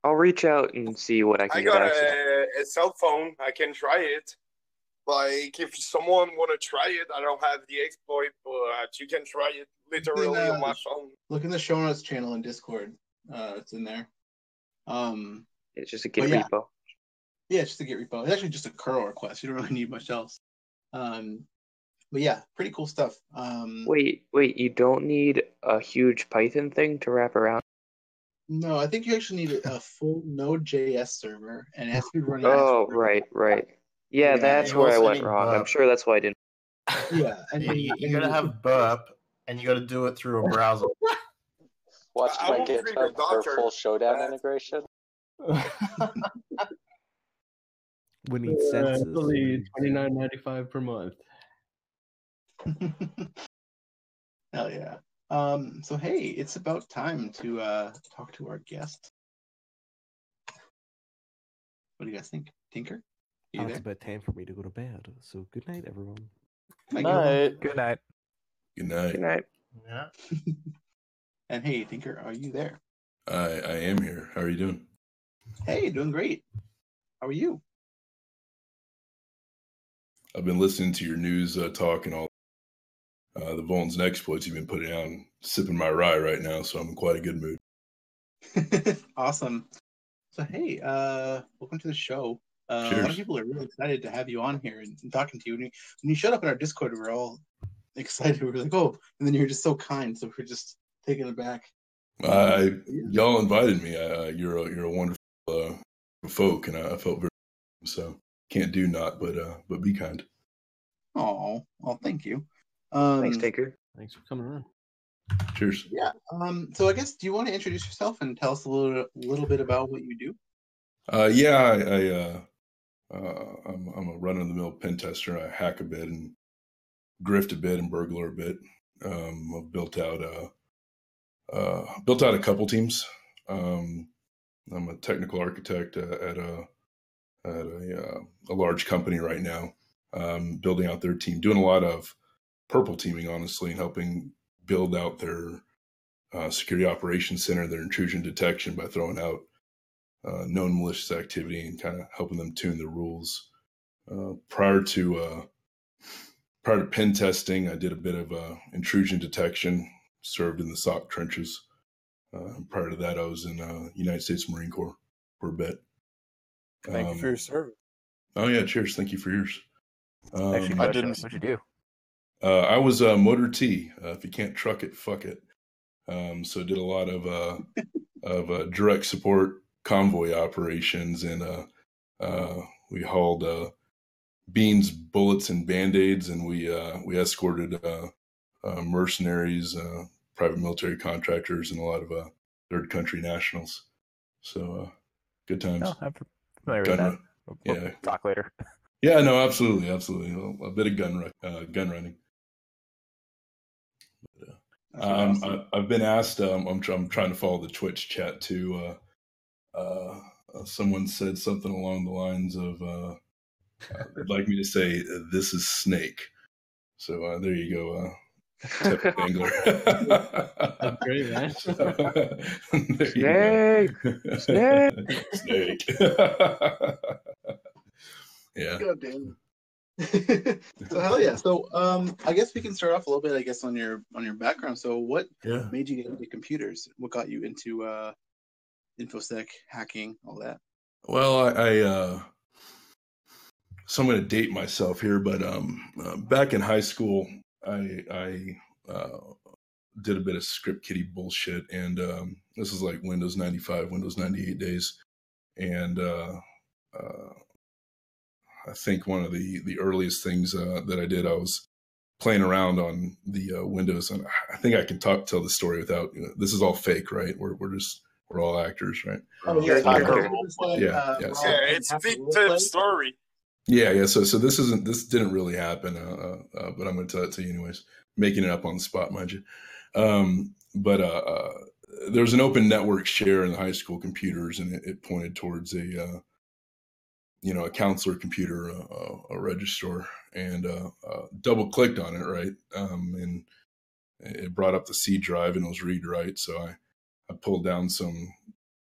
I'll reach out and see what I can I get got access. a, a cell phone. I can try it. Like if someone want to try it, I don't have the exploit, but you can try it literally uh, on my phone. Look in the show notes channel in Discord. Uh, it's in there. Um, It's just a Git yeah. repo. Yeah, it's just a Git repo. It's actually just a curl request. You don't really need much else. Um, but yeah, pretty cool stuff. Um, Wait, wait, you don't need a huge Python thing to wrap around? No, I think you actually need a, a full Node.js server, and it has to be running. Oh, right, right. Yeah, Yeah, that's where I went need wrong. I'm sure that's why I didn't. Yeah, and Yeah, you, you gotta have burp, and you gotta do it through a browser. Watch my GitHub for full showdown Uh, integration. We need Uh, senses. twenty nine ninety five per month. Hell yeah. Um, so hey, it's about time to uh talk to our guest. What do you guys think? Tinker? Oh, it's about time for me to go to bed. So good night, everyone. Good Night, Gilbert. Good night. Good night. Good night. Yeah. And hey, Tinker, are you there? I I am here. How are you doing? Hey, doing great. How are you? I've been listening to your news uh, talk and all uh, the vulns and exploits you've been putting out. and sipping my rye right now, so I'm in quite a good mood. Awesome. So hey, uh, welcome to the show. Uh, a lot of people are really excited to have you on here and, and talking to you. When, you. when you showed up in our Discord, we were all excited. We were like, "Oh!" And then you're just so kind, so we're just taken aback. I y'all invited me. Uh, you're a you're a wonderful uh, folk, and I, I felt very so. Can't do not, but uh, but be kind. Oh, well, thank you. Um, Thanks, Taker. Thanks for coming on. Cheers. Yeah. Um. So I guess, do you want to introduce yourself and tell us a little little bit about what you do? Uh, yeah, I, I uh, uh, I'm I'm a run of the mill pen tester. I hack a bit and grift a bit and burglar a bit. Um, I've built out a uh, built out a couple teams. Um, I'm a technical architect uh, at a at a uh, a large company right now, um, building out their team, doing a lot of purple teaming, honestly, and helping build out their uh, security operations center, their intrusion detection by throwing out uh, known malicious activity and kind of helping them tune the rules. Uh, prior to uh, prior to pen testing, I did a bit of uh, intrusion detection. Served in the SOC trenches. Uh, prior to that, I was in uh, United States Marine Corps for a bit. Thank you for Um, your service. Oh yeah, cheers. Thank you for yours. Actually, Um, I didn't. What'd you do? Uh, I was uh, motor T. Uh, if you can't truck it, fuck it. Um, so did a lot of uh, of uh, direct support convoy operations, and uh, uh, we hauled uh, beans, bullets, and band aids, and we uh, we escorted uh, uh, mercenaries, uh, private military contractors, and a lot of uh, third country nationals. So uh, good times. No, I'm familiar with Gun that. run- We'll- we'll Yeah, talk later. yeah, no, absolutely, absolutely. A, a bit of gun uh, gun running. That's Um, awesome. I, I've been asked. Um, I'm, I'm trying to follow the Twitch chat too. Uh, uh, uh, someone said something along the lines of, uh, uh, "They'd like me to say this is Snake." So uh, there you go, uh, Tep Dangler. That's great, man. There you Snake! Snake. yeah. God damn it. So hell yeah. So um, I guess we can start off a little bit. I guess on your on your background. So what Yeah. made you get into computers? What got you into uh, infosec hacking, all that? Well, I, I uh, so I'm going to date myself here, but um, uh, back in high school, I I uh, did a bit of script kiddie bullshit, and um, this is like Windows 95, Windows 98 days, and uh, uh, I think one of the the earliest things uh, that I did, I was playing around on the uh, Windows, and I think I can talk tell the story without. You know, this is all fake, right? We're we're just we're all actors, right? Oh, yeah, Yeah, you're yeah, yeah, yeah. So- Yeah, it's big story. Yeah, yeah. So, so this isn't this didn't really happen, uh, uh, uh, but I'm going to tell it to you anyways. Making it up on the spot, mind you. Um, but uh, uh, there was an open network share in the high school computers, and it, it pointed towards a, uh, you know, a counselor computer, a, a, a registrar, and uh, uh, double clicked on it, right? Um, and it brought up the C drive, and it was read write. So I, I pulled down some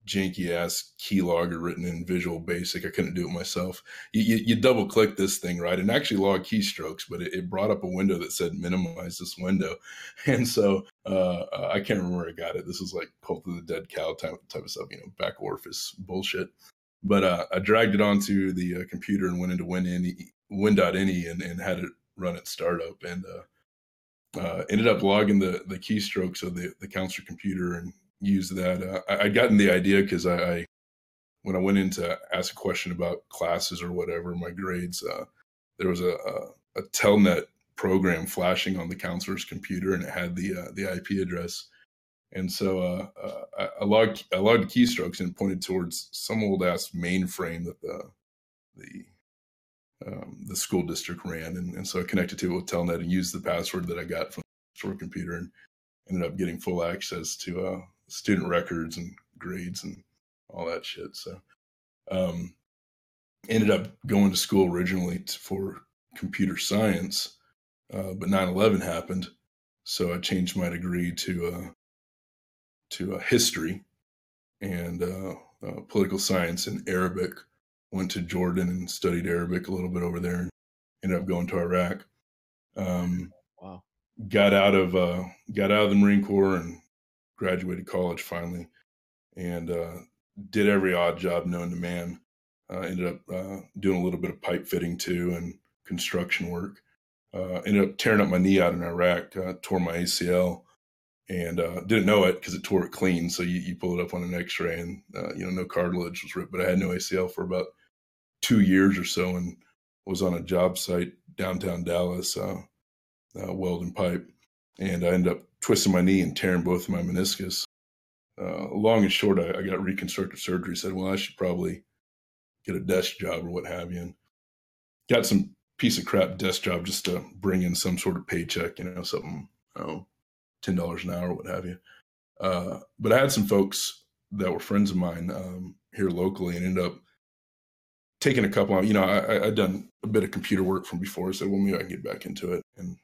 janky ass keylogger written in Visual Basic. I couldn't do it myself. You, you, you double click this thing, right, and actually log keystrokes, but it, it brought up a window that said minimize this window, and so uh, uh, I can't remember where I got it. This was like Cult of the Dead Cow type type of stuff, you know, back orifice bullshit. But uh, I dragged it onto the uh, computer and went into Win.ini, Win.ini and, and had it run at startup, and uh, uh, ended up logging the the keystrokes of the the counselor computer and used that. Uh, I, I'd gotten the idea because I, I when I went in to ask a question about classes or whatever, my grades, uh, there was a, a, a telnet program flashing on the counselor's computer, and it had the the IP address. And so uh, uh, I, logged I logged keystrokes and pointed towards some old ass mainframe that the the um, the school district ran, and, and so I connected to it with Telnet and used the password that I got from the store computer, and ended up getting full access to uh, student records and grades and all that shit. So, um, ended up going to school originally for computer science, uh, but 9/11 happened, so I changed my degree to uh, to uh, history and uh, uh, political science and Arabic. Went to Jordan and studied Arabic a little bit over there, and ended up going to Iraq. Um, wow. Got out of uh, got out of the Marine Corps and graduated college finally, and uh, did every odd job known to man. Uh, ended up uh, doing a little bit of pipe fitting too and construction work. Uh, ended up tearing up my knee out in Iraq, uh, tore my ACL, and uh, didn't know it because it tore it clean. So you, you pull it up on an X-ray, and uh, you know no cartilage was ripped, but I had no ACL for about two years or so, and was on a job site downtown Dallas, welding pipe, and I ended up twisting my knee and tearing both of my meniscus. long and short, I, I got reconstructive surgery. Said, well, I should probably get a desk job or what have you, and got some piece of crap desk job just to bring in some sort of paycheck, you know, something, oh, ten dollars an hour, what have you. Uh, but I had some folks that were friends of mine um, here locally, and ended up taking a couple. Of, you know, I, I'd done a bit of computer work from before. Said, well, maybe I can get back into it, and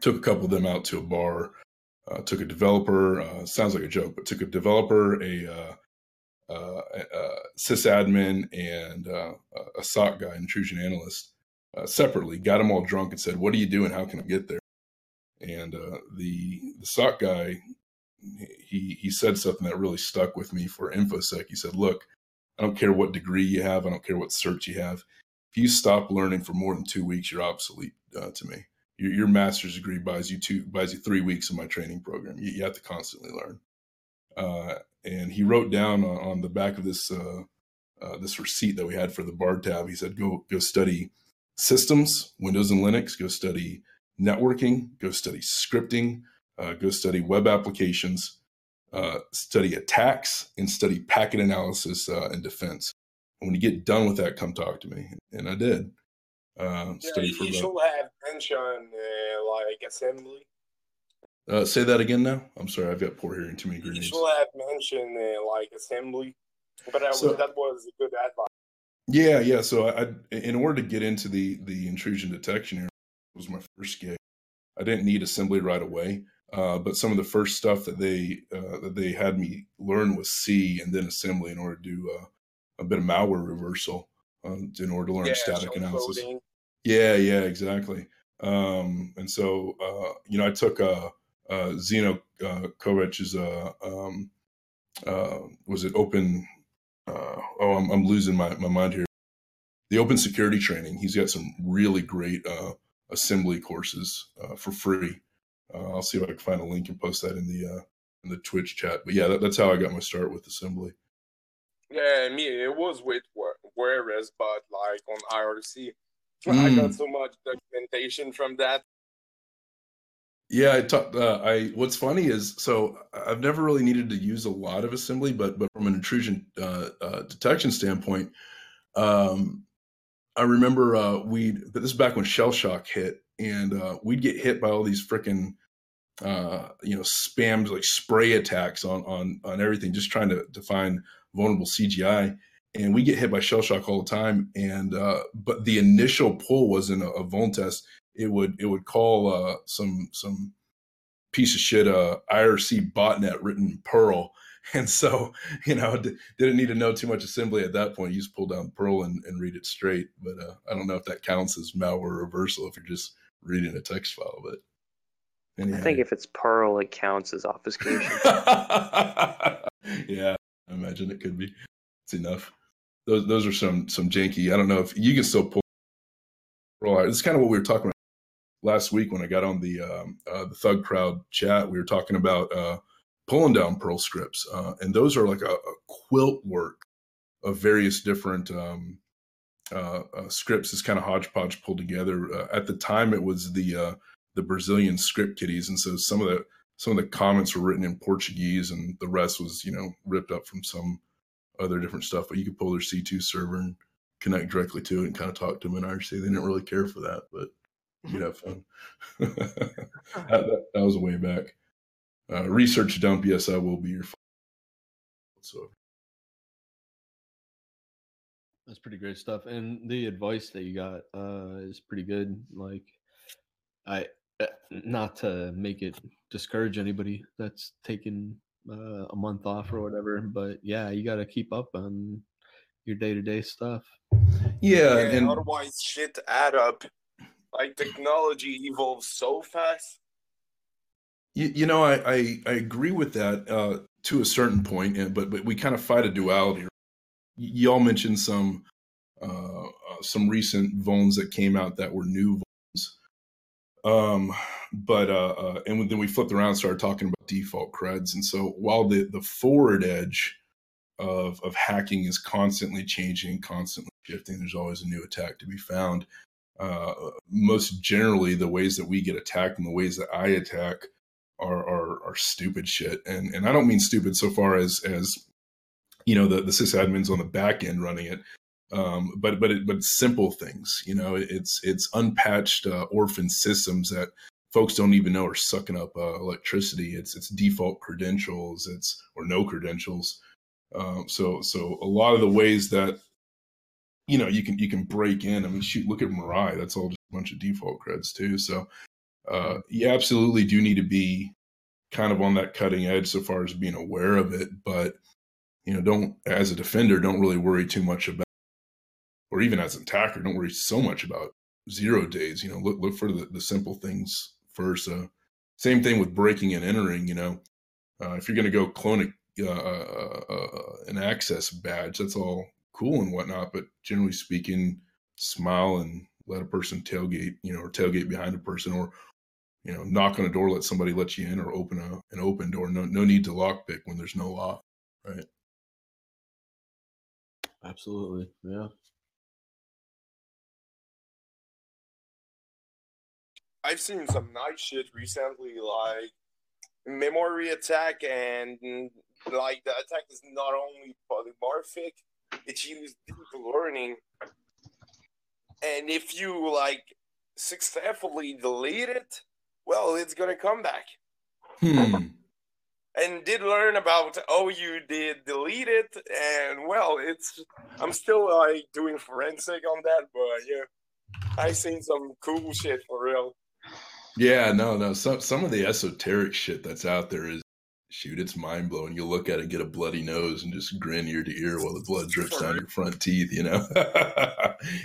took a couple of them out to a bar. Uh, took a developer. Uh, sounds like a joke, but took a developer, a uh, uh, sysadmin and uh, a SOC guy, intrusion analyst, uh, separately. Got them all drunk and said, "What do you do and how can I get there?" And uh, the the SOC guy, he he said something that really stuck with me for infosec. He said, "Look, I don't care what degree you have, I don't care what cert you have. If you stop learning for more than two weeks, you're obsolete uh, to me. Your, your, master's degree buys you two buys you three weeks of my training program. You, you have to constantly learn." Uh, and he wrote down on, on the back of this uh, uh, this receipt that we had for the bar tab. He said, "Go go study systems, Windows and Linux. Go study networking. Go study scripting. Uh, go study web applications. Uh, study attacks and study packet analysis uh, and defense. And when you get done with that, come talk to me." And I did. Uh, yeah, you should have mentioned like assembly uh, say that again now. I'm sorry, I've got poor hearing. Too many grenades. You should have mentioned uh, like assembly, but that, so, that was good advice. Yeah, yeah. So I, in order to get into the the intrusion detection area, was my first gig. I didn't need assembly right away, uh, but some of the first stuff that they uh, that they had me learn was C and then assembly in order to do uh, a bit of malware reversal uh, in order to learn yeah, static analysis. Coding. Yeah, yeah, exactly. Um, and so uh, you know, I took a uh, Xeno uh, Kovah a um, uh, was it open? Uh, oh, I'm, I'm losing my, my mind here. The open security training. He's got some really great uh, assembly courses uh, for free. Uh, I'll see if I can find a link and post that in the uh, in the Twitch chat. But yeah, that, that's how I got my start with assembly. Yeah, me it was with Whereas, but like on IRC, mm. I got so much documentation from that yeah, I talked. Uh, I what's funny is so I've never really needed to use a lot of assembly, but but from an intrusion uh, uh, detection standpoint, um, I remember uh. But this is back when shell shock hit, and uh, we'd get hit by all these freaking uh, you know spams like spray attacks on on on everything, just trying to find vulnerable CGI. And we get hit by shell shock all the time, and uh, but the initial pull wasn't a, a vuln test it would it would call uh, some some piece of shit uh, IRC botnet written in Perl. And so, you know, d- didn't need to know too much assembly at that point. You just pull down Perl and, and read it straight. But uh, I don't know if that counts as malware reversal if you're just reading a text file. But anyway. I think if it's Perl, it counts as obfuscation. yeah, I imagine it could be. It's enough. Those those are some some janky. I don't know if you can still pull. Perl. It's kind of what we were talking about last week when I got on the um, uh, the Thug Crowd chat, we were talking about uh, pulling down Perl scripts, uh, and those are like a, a, quilt work of various different um, uh, uh, scripts. It's kind of hodgepodge pulled together. Uh, at the time, it was the the Brazilian script kiddies, and so some of the some of the comments were written in Portuguese, and the rest was you know ripped up from some other different stuff. But you could pull their C2 server and connect directly to it and kind of talk to them in IRC. They didn't really care for that, but you'd have fun. that, that, that, was a way back. Uh, research dump. Yes, I will be your. So that's pretty great stuff, and the advice that you got uh, is pretty good. Like, I uh, not to make it discourage anybody that's taking uh, a month off or whatever. But yeah, you got to keep up on your day to day stuff. Yeah, Yeah, and otherwise shit add up. Like technology evolves so fast. You, you know, I, I, I agree with that uh, to a certain point, but but we kind of fight a duality. Y'all mentioned some uh, uh, some recent vulns that came out that were new vulns, um, but uh, uh, and then we flipped around and started talking about default creds. And so while the the forward edge of of hacking is constantly changing, constantly shifting, there's always a new attack to be found. Uh, most generally, the ways that we get attacked and the ways that I attack are are, are stupid shit. And and I don't mean stupid so far as as you know the the sysadmins on the back end running it, um, but but it, but simple things. You know, it's it's unpatched uh, orphan systems that folks don't even know are sucking up uh, electricity. It's it's default credentials. It's or no credentials. Um, so so a lot of the ways that you know you can you can break in. I mean, shoot, look at Mirai. That's all just a bunch of default creds too. So uh, you absolutely do need to be kind of on that cutting edge so far as being aware of it. But you know, don't as a defender, don't really worry too much about, or even as an attacker, don't worry so much about zero days. You know, look look for the, the simple things first. Uh, same thing with breaking and entering. You know, uh, if you're going to go clone a, uh, uh, uh, an access badge, that's all cool and whatnot. But generally speaking, smile and let a person tailgate, you know, or tailgate behind a person, or you know, knock on a door, let somebody let you in, or open a an open door. No no need to lockpick when there's no lock, right? Absolutely. Yeah. I've seen some nice shit recently, like memory attack, and like the attack is not only polymorphic, it's used deep learning. And if you like successfully delete it, well, it's gonna come back. Hmm. And did learn about oh you did delete it, and well, it's I'm still like doing forensic on that, but yeah, I seen some cool shit for real. Yeah, no, no. Some some of the esoteric shit that's out there is shoot, it's mind blowing. You look at it, get a bloody nose, and just grin ear to ear while the blood drips down your front teeth. You know,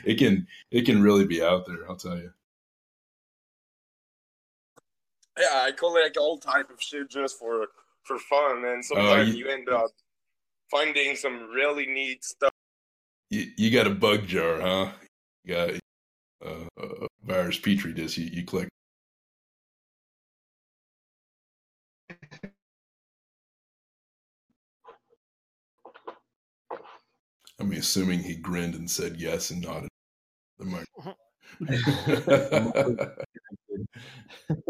it can it can really be out there. I'll tell you. Yeah, I collect all type of shit just for for fun, and sometimes Oh, you- you end up finding some really neat stuff. You, you got a bug jar, huh? You got uh, a virus petri dish. You, you click. I mean, assuming he grinned and said yes and nodded. The mic.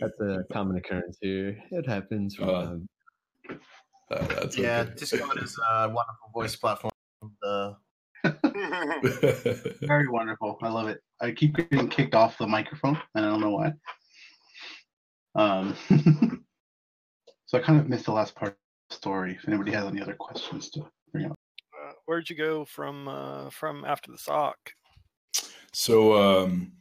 That's a common occurrence here. It happens. From, Uh, time- Uh, that's yeah, okay. Discord is a wonderful voice platform. The Very wonderful. I love it. I keep getting kicked off the microphone, and I don't know why. Um, so I kind of missed the last part of the story. If anybody has any other questions to bring up. Uh, where'd you go from uh, from after the SOC? So um,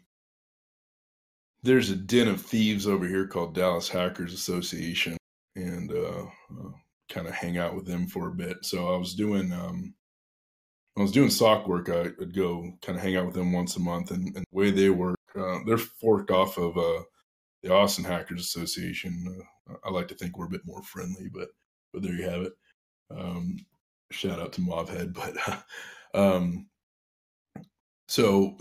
there's a den of thieves over here called Dallas Hackers Association, and uh, uh, kind of hang out with them for a bit. So I was doing um, I was doing SOC work. I would go kind of hang out with them once a month, and, and the way they work, uh, they're forked off of uh, the Austin Hackers Association. Uh, I like to think we're a bit more friendly, but but there you have it. Um, shout out to Mobhead, but um, so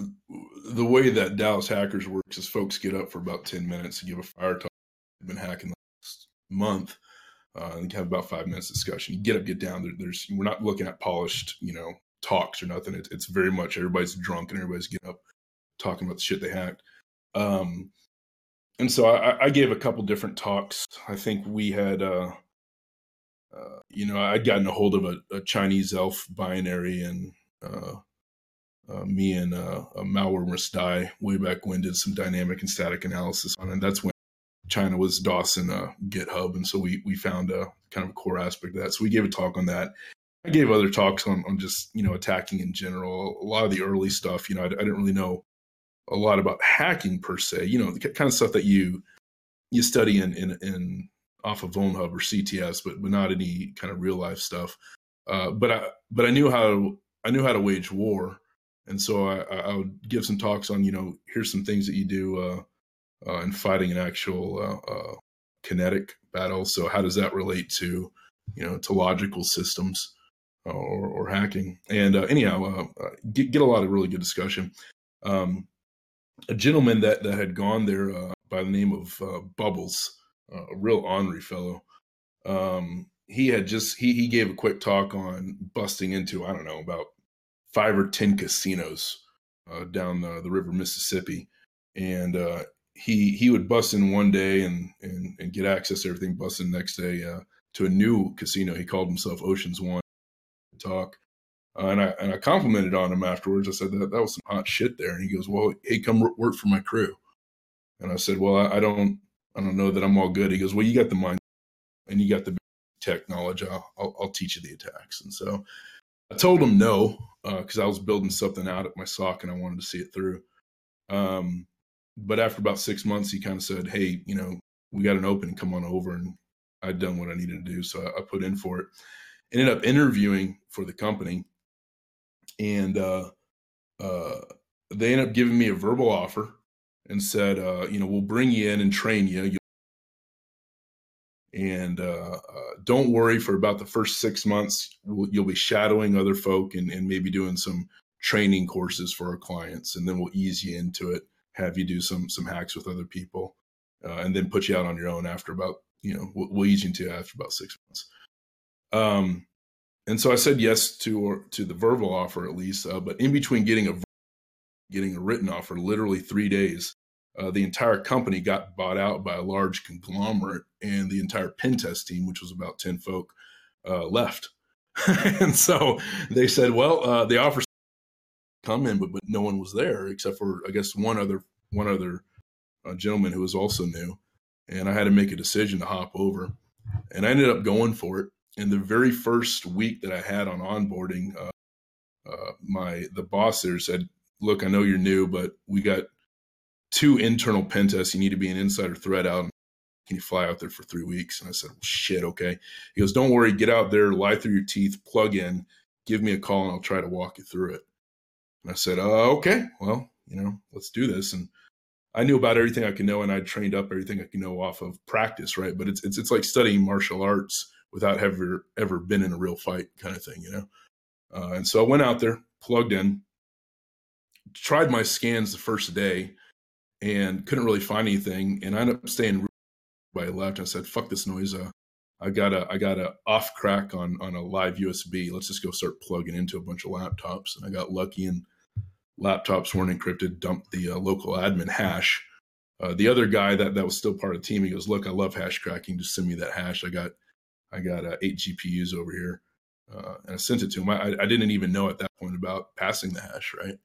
the way that Dallas Hackers works is folks get up for about 10 minutes to give a fire talk. They've been hacking the last month. Uh, and have about five minutes discussion. You get up, get down. There, there's we're not looking at polished, you know, talks or nothing. It, it's very much everybody's drunk and everybody's getting up talking about the shit they hacked. Um, and so I, I gave a couple different talks. I think we had, uh, uh, you know, I'd gotten a hold of a, a Chinese elf binary and uh, uh, me and uh, a malware must die way back when did some dynamic and static analysis on it. That's when China was DOSing uh, GitHub, and so we we found a kind of a core aspect of that. So we gave a talk on that. I gave other talks on on just you know attacking in general. A lot of the early stuff, you know, I, I didn't really know a lot about hacking per se. You know, the kind of stuff that you you study in in, in off of VulnHub or CTS, but but not any kind of real life stuff. Uh, but I but I knew how I knew how to wage war, and so I, I would give some talks on you know here's some things that you do uh, uh, in fighting an actual uh, uh, kinetic battle. So how does that relate to you know to logical systems or, or hacking? And uh, anyhow, get, get a lot of really good discussion. Um, a gentleman that that had gone there uh, by the name of Bubbles, a real ornery fellow. Um, he had just he he gave a quick talk on busting into I don't know about five or ten casinos uh, down the, the river Mississippi, and uh, he he would bust in one day and and, and get access to everything. Bust in the next day uh, to a new casino. He called himself Ocean's One. Talk, uh, and I and I complimented on him afterwards. I said that that was some hot shit there, and he goes, "Well, hey, come work for my crew." And I said, "Well, I, I don't I don't know that I'm all good." He goes, "Well, you got the mind, and you got the tech knowledge. I'll, I'll, I'll teach you the attacks." And so I told him no because uh, I was building something out at my SOC and I wanted to see it through. Um, but after about six months, he kind of said, "Hey, you know, we got an opening. Come on over." And I'd done what I needed to do, so I, I put in for it. Ended up interviewing for the company, and uh, uh, they ended up giving me a verbal offer and said, uh, "You know, we'll bring you in and train you. And uh, uh, don't worry for about the first six months, you'll be shadowing other folk and, and maybe doing some training courses for our clients. And then we'll ease you into it, have you do some some hacks with other people, uh, and then put you out on your own after about, you know, we'll, we'll ease you into after about six months. Um, and so I said yes to or, to the verbal offer at least, uh, but in between getting a getting a written offer, literally three days, uh, the entire company got bought out by a large conglomerate, and the entire pen test team, which was about 10 folk, uh, left. and so they said, well, uh, the offer come in, but, but no one was there except for, I guess, one other one other uh, gentleman who was also new. And I had to make a decision to hop over. And I ended up going for it. And the very first week that I had on onboarding, uh, my the boss there said, "Look, I know you're new, but we got two internal pen tests. You need to be an insider threat out. Can you fly out there for three weeks? And I said, well, shit, okay. He goes, don't worry, get out there, lie through your teeth, plug in, give me a call, and I'll try to walk you through it. And I said, uh, okay, well, you know, let's do this. And I knew about everything I could know, and I trained up everything I could know off of practice, right? But it's it's it's like studying martial arts without ever ever been in a real fight, kind of thing, you know. Uh, and so I went out there, plugged in, tried my scans the first day, and couldn't really find anything. And I ended up staying by left. I said, "Fuck this noise." Uh, I got a I got a Ophcrack on on a live USB. Let's just go start plugging into a bunch of laptops. And I got lucky, and laptops weren't encrypted. Dumped the uh, local admin hash. Uh, the other guy that that was still part of the team, he goes, "Look, I love hash cracking. Just send me that hash. I got I got uh, eight GPUs over here." Uh, and I sent it to him. I, I didn't even know at that point about passing the hash, right?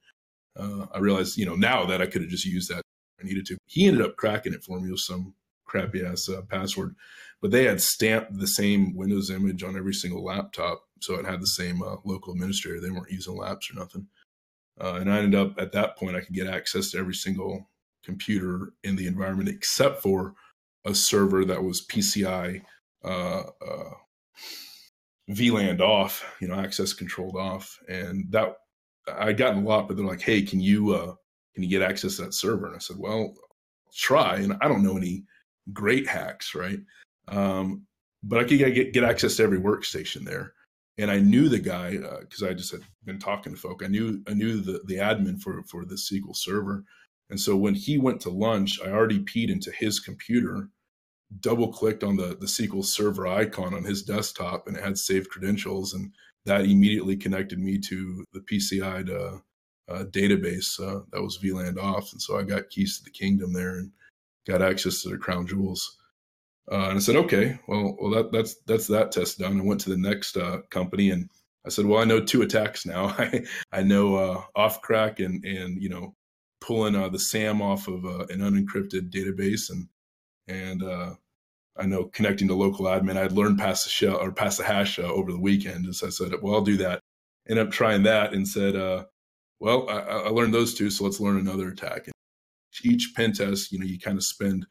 Uh, I realized, you know, now that I could have just used that I needed to. He ended up cracking it for me with some crappy ass uh, password, but they had stamped the same Windows image on every single laptop, so it had the same uh, local administrator. They weren't using LAPS or nothing. Uh, and I ended up at that point, I could get access to every single computer in the environment except for a server that was PCI uh, uh, VLAN off, you know, access controlled off, and that I got a lot. But they're like, "Hey, can you uh, can you get access to that server? And I said, well, try. And I don't know any great hacks, right? Um, but I could get, get access to every workstation there. And I knew the guy because uh, I just had been talking to folk. I knew I knew the the admin for for the SQL server, and so when he went to lunch, I already peed into his computer, double clicked on the the SQL server icon on his desktop, and it had saved credentials, and that immediately connected me to the PCI to uh, database uh, that was VLAN off, and so I got keys to the kingdom there and got access to the crown jewels. Uh, and I said, okay, well, well, that, that's that's that test done. I went to the next uh, company, and I said, well, I know two attacks now. I I know uh, Ophcrack and and you know pulling uh, the SAM off of an unencrypted database, and and I know connecting to local admin. I'd learned past the shell or pass the hash over the weekend, and so I said, well, I'll do that. Ended up trying that and said, well, I, I, learned those two, so let's learn another attack. And each pen test, you know, you kind of spend,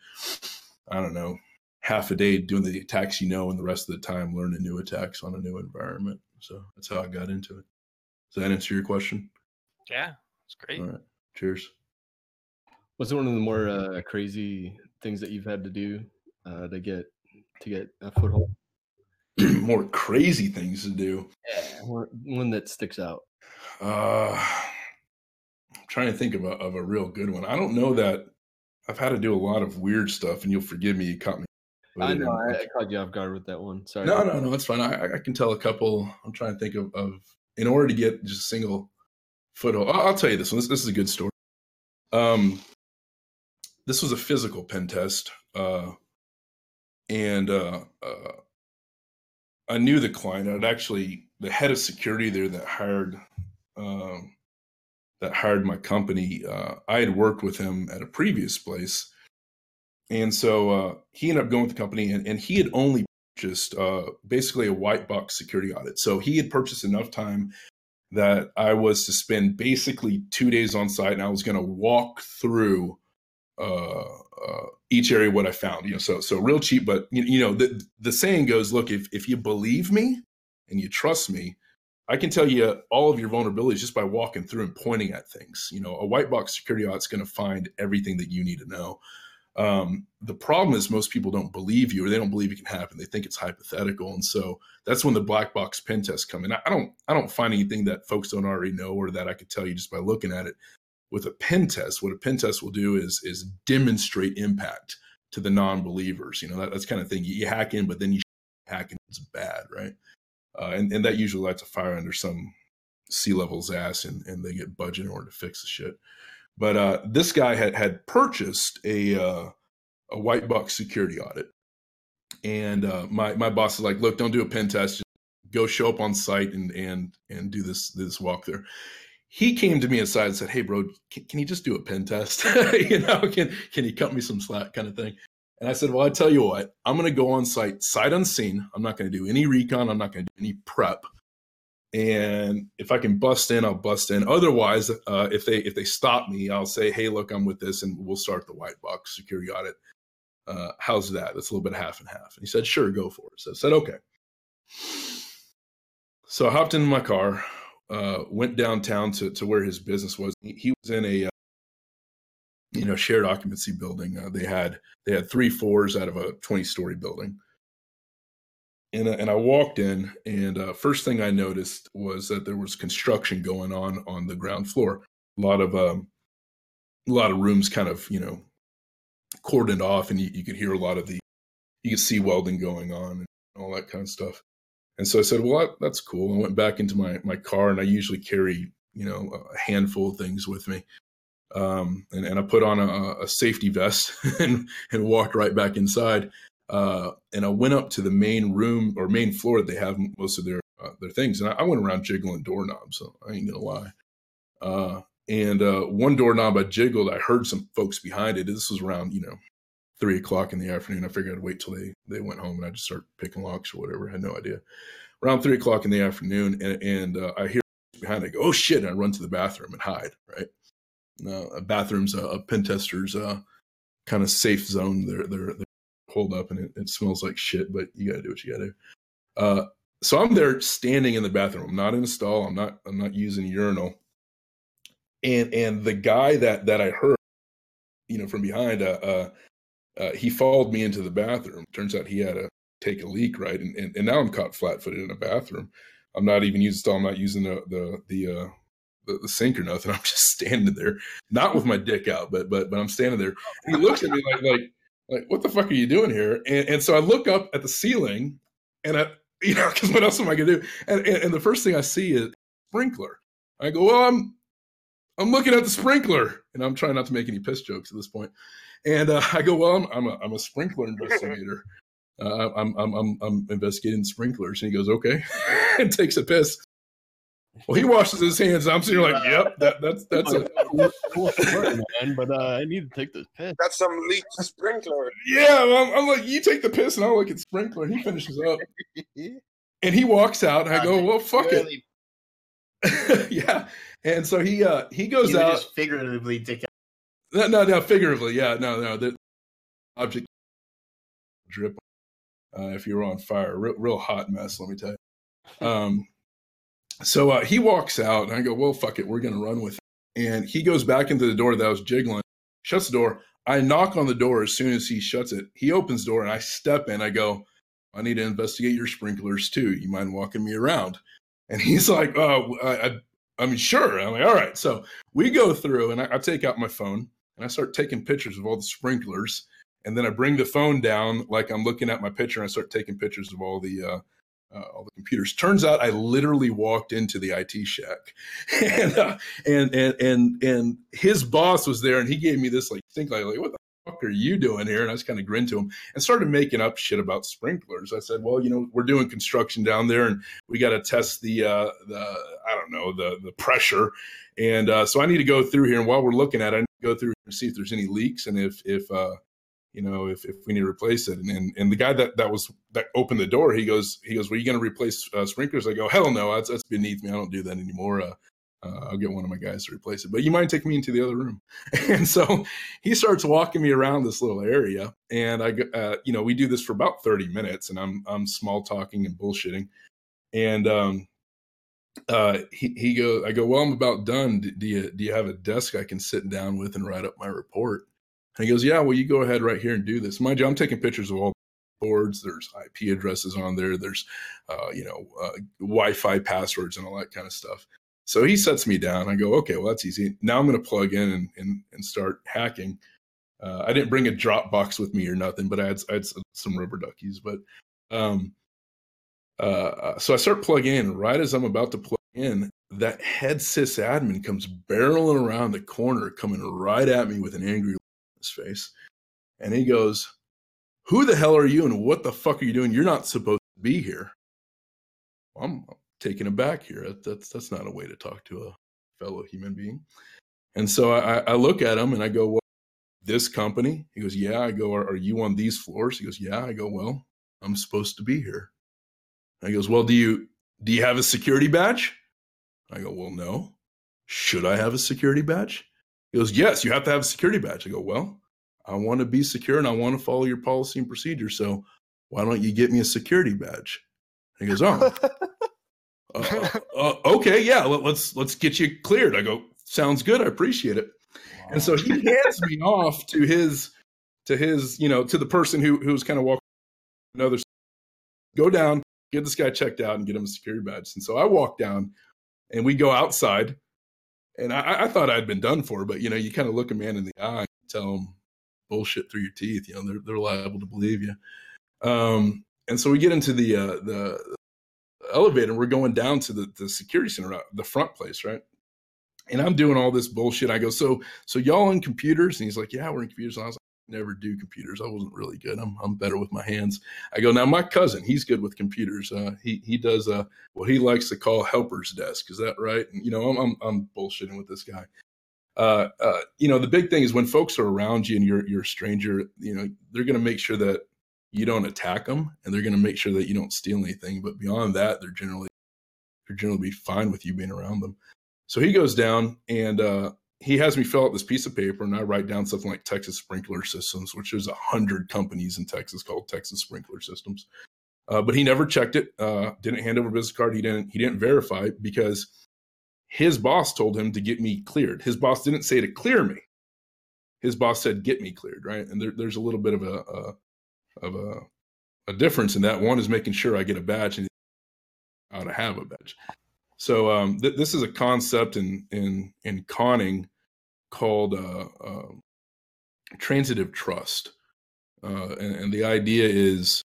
I don't know, half a day doing the attacks you know, and the rest of the time learning new attacks on a new environment. So that's how I got into it. Does that answer your question? Yeah, it's great. All right. Cheers. Was it one of the more uh, crazy things that you've had to do uh, to get to get a foothold? more crazy things to do. Yeah, one, one that sticks out. Uh, I'm trying to think of a, of a real good one. I don't know that I've had to do a lot of weird stuff, and you'll forgive me, you caught me. I know I, I caught you off guard with that one. Sorry. No, no, no, it's fine. I, I can tell a couple. I'm trying to think of, of in order to get just a single foothold. I'll, I'll tell you this one. This, this is a good story. Um, this was a physical pen test, uh, and uh, uh, I knew the client. I'd actually the head of security there that hired um, that hired my company. Uh, I had worked with him at a previous place, and so uh, he ended up going with the company, and, and he had only purchased uh, basically a white box security audit. So he had purchased enough time that I was to spend basically two days on site, and I was going to walk through uh, uh, each area what I found. You know, so so real cheap, but you, you know the the saying goes, look, if if you believe me and you trust me, I can tell you all of your vulnerabilities just by walking through and pointing at things. You know, a white box security audit's going to find everything that you need to know. Um, the problem is most people don't believe you or they don't believe it can happen. They think it's hypothetical, and so that's when the black box pen tests come in. I don't I don't find anything that folks don't already know or that I could tell you just by looking at it. With a pen test, what a pen test will do is is demonstrate impact to the non-believers. You know that, that's kind of thing. You, you hack in, but then you hack in. It's bad, right? Uh, and and that usually lights a fire under some C-level's ass, and and they get budget in order to fix the shit. But uh, this guy had had purchased a uh, a white box security audit, and uh, my my boss is like, "Look, don't do a pen test. Just go show up on site and and and do this this walkthrough." He came to me aside and said, "Hey, bro, can, can you just do a pen test? you know, can can you cut me some slack, kind of thing?" And I said, "Well, I tell you what, I'm going to go on site, sight unseen. I'm not going to do any recon. I'm not going to do any prep. And if I can bust in, I'll bust in. Otherwise, uh, if they if they stop me, I'll say, "Hey, look, I'm with this, and we'll start the white box security audit." Uh, how's that? That's a little bit half and half. And he said, "Sure, go for it." So I said, "Okay." So I hopped into my car, uh, went downtown to, to where his business was. He, he was in a uh, you know shared occupancy building. Uh, they had they had three floors out of a twenty story building. And, uh, and I walked in, and uh, first thing I noticed was that there was construction going on on the ground floor. A lot of um, a lot of rooms kind of you know cordoned off, and you, you could hear a lot of the you could see welding going on and all that kind of stuff. And so I said, well, that, that's cool. I went back into my, my car and I usually carry, you know, a handful of things with me. Um, and, and I put on a, a safety vest and, and walked right back inside. Uh, and I went up to the main room or main floor that they have most of their, uh, their things. And I, I went around jiggling doorknobs. So I ain't gonna lie. Uh, and, uh, one doorknob I jiggled, I heard some folks behind it. This was around, you know, three o'clock in the afternoon. I figured I'd wait till they they went home and I just start picking locks or whatever. I had no idea. Around three o'clock in the afternoon, and, and uh, I hear behind. I go, "Oh shit!" And I run to the bathroom and hide. Right, uh, a bathroom's a, a pen tester's uh, kind of safe zone. They're they're, they're holed up, and it, it smells like shit. But you got to do what you got to do. Uh, so I'm there standing in the bathroom. I'm not in a stall. I'm not. I'm not using a urinal. And and the guy that that I heard, you know, from behind, uh, uh uh, he followed me into the bathroom. Turns out he had to take a leak, right? And and, and now I'm caught flat-footed in a bathroom. I'm not even using stall. I'm not using the the the, uh, the the sink or nothing. I'm just standing there, not with my dick out, but but but I'm standing there. And he looks at me like like like what the fuck are you doing here? And and so I look up at the ceiling, and I you know because what else am I gonna do? And, and and the first thing I see is sprinkler. I go well I'm I'm looking at the sprinkler, and I'm trying not to make any piss jokes at this point. And uh, I go, well, I'm, I'm, a, I'm a sprinkler investigator. Uh, I'm, I'm, I'm, I'm investigating sprinklers. And he goes, okay, and takes a piss. Well, he washes his hands. I'm sitting here like, yep, that, that's that's a man. But uh, I need to take this piss. That's some leaked sprinkler. yeah. I'm, I'm like, you take the piss, and I'll look at sprinkler. He finishes up, and he walks out. And I go, well, fuck it. yeah. And so he uh he goes You would out. just figuratively dick out. No, no, no, figuratively, yeah, no, no. The object drip uh, if you were on fire. Real, real hot mess, let me tell you. Um, so uh, he walks out, and I go, "Well, fuck it, we're gonna run with it." And he goes back into the door that was jiggling, shuts the door. I knock on the door as soon as he shuts it. He opens the door, and I step in. I go, "I need to investigate your sprinklers too. You mind walking me around?" And he's like, "Oh, I, I, I mean, sure." I'm like, "All right." So we go through, and I, I take out my phone and I start taking pictures of all the sprinklers. And then I bring the phone down like I'm looking at my picture, and I start taking pictures of all the uh, uh, all the computers. Turns out I literally walked into the IT shack, and uh, and and and and his boss was there, and he gave me this like think like, like what the fuck are you doing here? And I just kind of grinned to him and started making up shit about sprinklers. I said, well, you know, we're doing construction down there, and we got to test the uh, the I don't know the the pressure, and uh, so I need to go through here. And while we're looking at it, I need to go through and see if there's any leaks and if if uh, you know if, if we need to replace it. And, and and the guy that that was that opened the door he goes he goes well you going to replace uh, sprinklers? I go hell no that's, that's beneath me. I don't do that anymore. Uh, uh, i'll get one of my guys to replace it. But you mind taking me into the other room? And so he starts walking me around this little area and i uh, you know we do this for about 30 minutes and i'm i'm small talking and bullshitting. And um uh he, he goes i go well i'm about done. Do, do you do you have a desk i can sit down with and write up my report and he goes, Yeah, well, you go ahead right here and do this. Mind you, I'm taking pictures of all boards. There's IP addresses on there. There's, uh, you know, uh, Wi Fi passwords and all that kind of stuff. So he sets me down. I go, Okay, well, that's easy. Now I'm going to plug in and, and, and start hacking. Uh, I didn't bring a Dropbox with me or nothing, but I had, I had some rubber duckies. But um, uh, so I start plugging in. Right as I'm about to plug in, that head sysadmin comes barreling around the corner, coming right at me with an angry his face. And he goes, Who the hell are you and what the fuck are you doing? You're not supposed to be here. Well, I'm taken aback here. That's that's not a way to talk to a fellow human being. And so I, I look at him and I go, Well, this company? He goes, Yeah. I go, are, are you on these floors? He goes, Yeah. I go, Well, I'm supposed to be here. And he goes, Well, do you do you have a security badge? I go, Well, no. Should I have a security badge? He goes, Yes, you have to have a security badge. I go, Well, I want to be secure and I want to follow your policy and procedure. So why don't you get me a security badge? And he goes, Oh, uh, uh, okay, yeah, let, let's let's get you cleared. I go, Sounds good. I appreciate it. Wow. And so he hands me off to his to his, you know, to the person who who's kind of walking another go down, get this guy checked out and get him a security badge. And so I walk down and we go outside and I, I, thought I'd been done for, but you know, you kind of look a man in the eye, and tell them bullshit through your teeth. You know, they're they're liable to believe you. Um, and so we get into the uh, the elevator. and We're going down to the the security center, uh, the front place, right? And I'm doing all this bullshit. I go, so so y'all in computers? And he's like, yeah, we're in computers. And I was never do computers. I wasn't really good. I'm I'm better with my hands. I go now. My cousin, he's good with computers. Uh, he he does uh, what he likes to call helper's desk. Is that right? And, you know, I'm I'm, I'm bullshitting with this guy. Uh, uh, you know, the big thing is when folks are around you and you're you're a stranger. You know, they're going to make sure that you don't attack them, and they're going to make sure that you don't steal anything. But beyond that, they're generally they're generally be fine with you being around them. So he goes down and uh, he has me fill out this piece of paper and I write down something like Texas Sprinkler Systems, which there's a hundred companies in Texas called Texas Sprinkler Systems. Uh, but he never checked it. Uh, didn't hand over a business card. He didn't. He didn't verify because his boss told him to get me cleared. His boss didn't say to clear me. His boss said get me cleared. Right, and there, there's a little bit of a, a of a, a difference in that. One is making sure I get a badge and how to have a badge. So um, th- this is a concept in in in conning called uh, uh, transitive trust, uh, and, and, the idea is,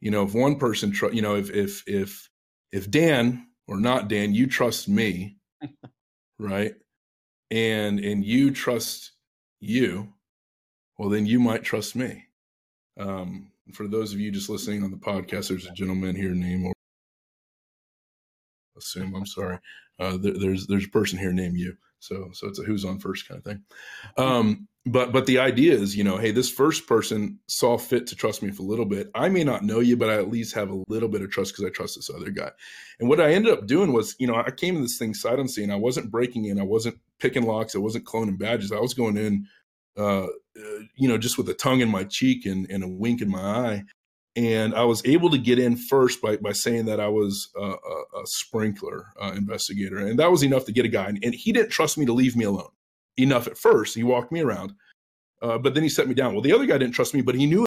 you know, if one person, tr- you know, if if if if Dan or not Dan, you trust me, right, and and you trust you, well, then you might trust me. Um, for those of you just listening on the podcast, there's a gentleman here named assume. I'm sorry. Uh, there, there's there's a person here named you. So so it's a who's on first kind of thing. Um, but but the idea is, you know, hey, this first person saw fit to trust me for a little bit. I may not know you, but I at least have a little bit of trust because I trust this other guy. And what I ended up doing was, you know, I came to this thing sight unseen. I wasn't breaking in. I wasn't picking locks. I wasn't cloning badges. I was going in uh, uh, you know, just with a tongue in my cheek and, and a wink in my eye. And I was able to get in first by, by saying that I was a, a, a sprinkler uh, investigator. And that was enough to get a guy. And, and he didn't trust me to leave me alone enough at first. He walked me around, uh, but then he set me down. Well, the other guy didn't trust me, but he knew I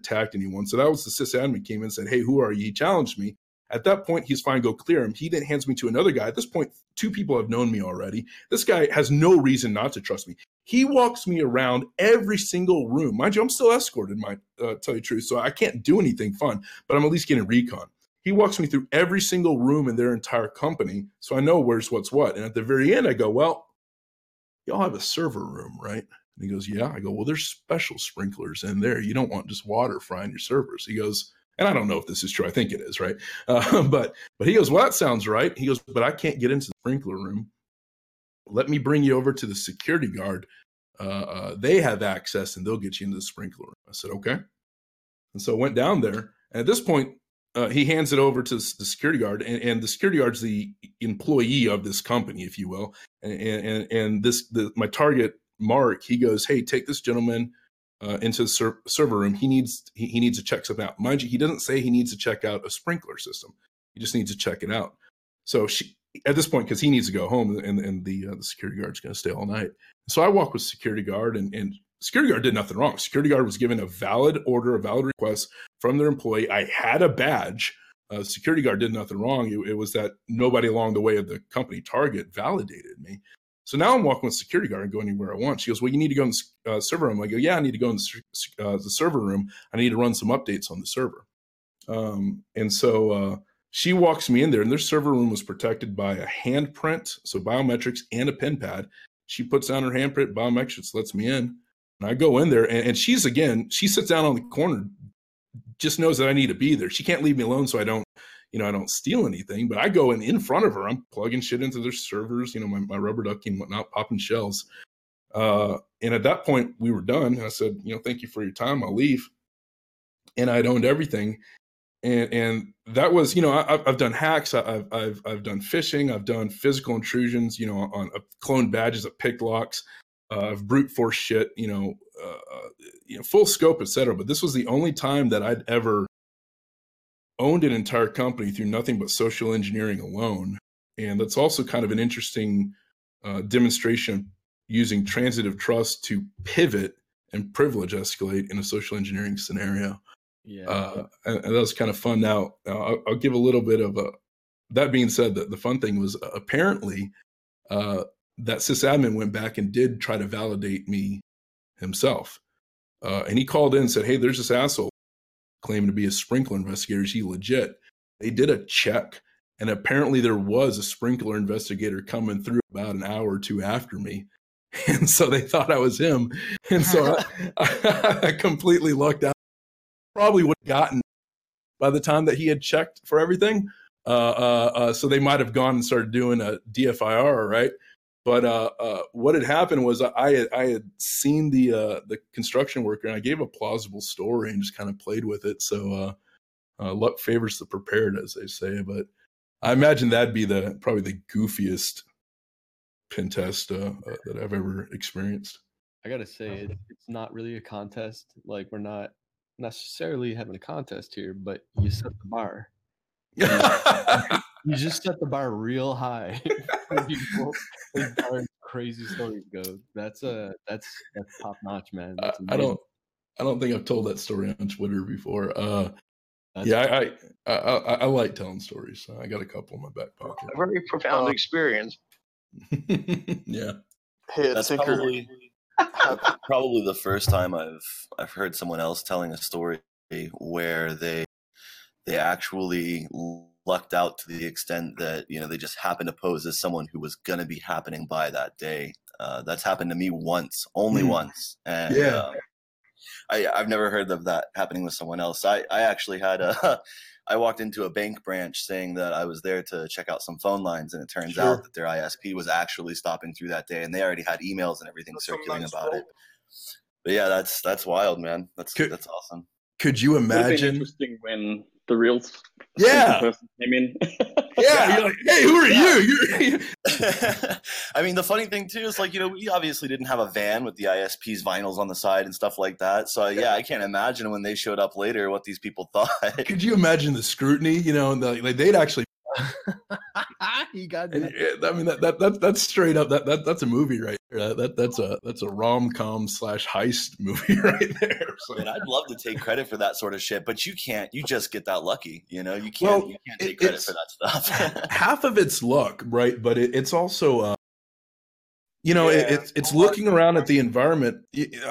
attacked anyone. So that was the sysadmin came in and said, Hey, who are you? He challenged me. At that point, he's fine, go clear him. He then hands me to another guy. At this point, two people have known me already. This guy has no reason not to trust me. He walks me around every single room. Mind you, I'm still escorted, my uh, tell you truth. So I can't do anything fun, but I'm at least getting recon. He walks me through every single room in their entire company. So I know where's what's what. And at the very end, I go, Well, y'all have a server room, right? And he goes, Yeah. I go, Well, there's special sprinklers in there. You don't want just water frying your servers. He goes, and I don't know if this is true. I think it is, right? Uh, but but he goes, well, that sounds right. He goes, but I can't get into the sprinkler room. Let me bring you over to the security guard. Uh, uh, they have access and they'll get you into the sprinkler room. I said, okay. And so I went down there. And at this point, uh, he hands it over to the security guard, and, and, the security guard's the employee of this company, if you will. And and, and this the, my target Mark, he goes, hey, take this gentleman uh, into the ser- server room, he needs he, he needs to check something out. Mind you, he doesn't say he needs to check out a sprinkler system. He just needs to check it out. So she, at this point, because he needs to go home, and, and the uh, the security guard's going to stay all night. So I walk with security guard, and, and security guard did nothing wrong. Security guard was given a valid order, a valid request from their employee. I had a badge. Uh, security guard did nothing wrong. It, it was that nobody along the way of the company target validated me. So now I'm walking with security guard and go anywhere I want. She goes, "Well, you need to go in the uh, server room." I go, "Yeah, I need to go in the, uh, the, server room. I need to run some updates on the server." Um, and so uh, she walks me in there, and their server room was protected by a handprint, so biometrics, and a pen pad. She puts down her handprint, biometrics, lets me in, and I go in there, and, and she's again, she sits down on the corner, just knows that I need to be there. She can't leave me alone, so I don't you know, I don't steal anything, but I go in in front of her. I'm plugging shit into their servers, you know, my, my rubber ducky and whatnot, popping shells. Uh, and at that point, we were done. I said, you know, thank you for your time. I'll leave. And I'd owned everything. And and that was, you know, I, have done hacks. I've I've I've done phishing. I've done physical intrusions. You know, on uh, clone badges of pick locks. Uh, I've brute force shit. You know, uh, uh you know, full scope, etc. But this was the only time that I'd ever owned an entire company through nothing but social engineering alone. And that's also kind of an interesting uh, demonstration using transitive trust to pivot and privilege escalate in a social engineering scenario. Yeah. Uh, and, and, that was kind of fun. Now, I'll, I'll, give a little bit of a, that being said, that the fun thing was uh, apparently uh, that sysadmin went back and did try to validate me himself. Uh, and he called in and said, Hey, there's this asshole claiming to be a sprinkler investigator. Is he legit? They did a check, and apparently there was a sprinkler investigator coming through about an hour or two after me. And so they thought I was him. And so I, I completely lucked out. Probably would have gotten by the time that he had checked for everything. Uh, uh, uh, so they might have gone and started doing a DFIR, right? But uh, uh, what had happened was I had, I had seen the uh, the construction worker and I gave a plausible story and just kind of played with it. So uh, uh, luck favors the prepared, as they say. But I imagine that'd be the probably the goofiest pen test uh, that I've ever experienced. I gotta say, it, it's not really a contest. Like we're not necessarily having a contest here, but you set the bar. you just set the bar real high people as far as crazy stories go. That's a that's that's top notch, man. That's I don't I don't think I've told that story on Twitter before. Uh that's yeah, I I, I I, like telling stories. So I got a couple in my back pocket. A very profound experience. yeah. Hey, that's Tinker. probably probably the first time I've I've heard someone else telling a story where they they actually lucked out to the extent that you know they just happened to pose as someone who was going to be happening by that day. Uh, that's happened to me once, only mm. once, and yeah. Um, I, I've never heard of that happening with someone else. I, I actually had a I walked into a bank branch saying that I was there to check out some phone lines, and it turns Sure. out that their ISP was actually stopping through that day, and they already had emails and everything circulating about it. But yeah, that's that's wild, man. That's Could- that's awesome. Could you Would have been imagine? interesting when the real Yeah. person came in. Yeah, you're like, hey, who are you? You're, I mean, the funny thing too is like you know we obviously didn't have a van with the ISP's vinyls on the side and stuff like that. So yeah, I can't imagine when they showed up later what these people thought. could you imagine the scrutiny? You know, and the, like they'd actually. he got and, uh, I mean, that, that that that's straight up. That, that that's a movie right there. That, that that's a that's a rom com slash heist movie right there. So. And I'd love to take credit for that sort of shit, but you can't. You just get that lucky. You know, you can't. Well, you can't it- take credit for that stuff. half of it's luck, right? But it, it's also, uh, you know, it, Yeah. it's it's looking around at the environment.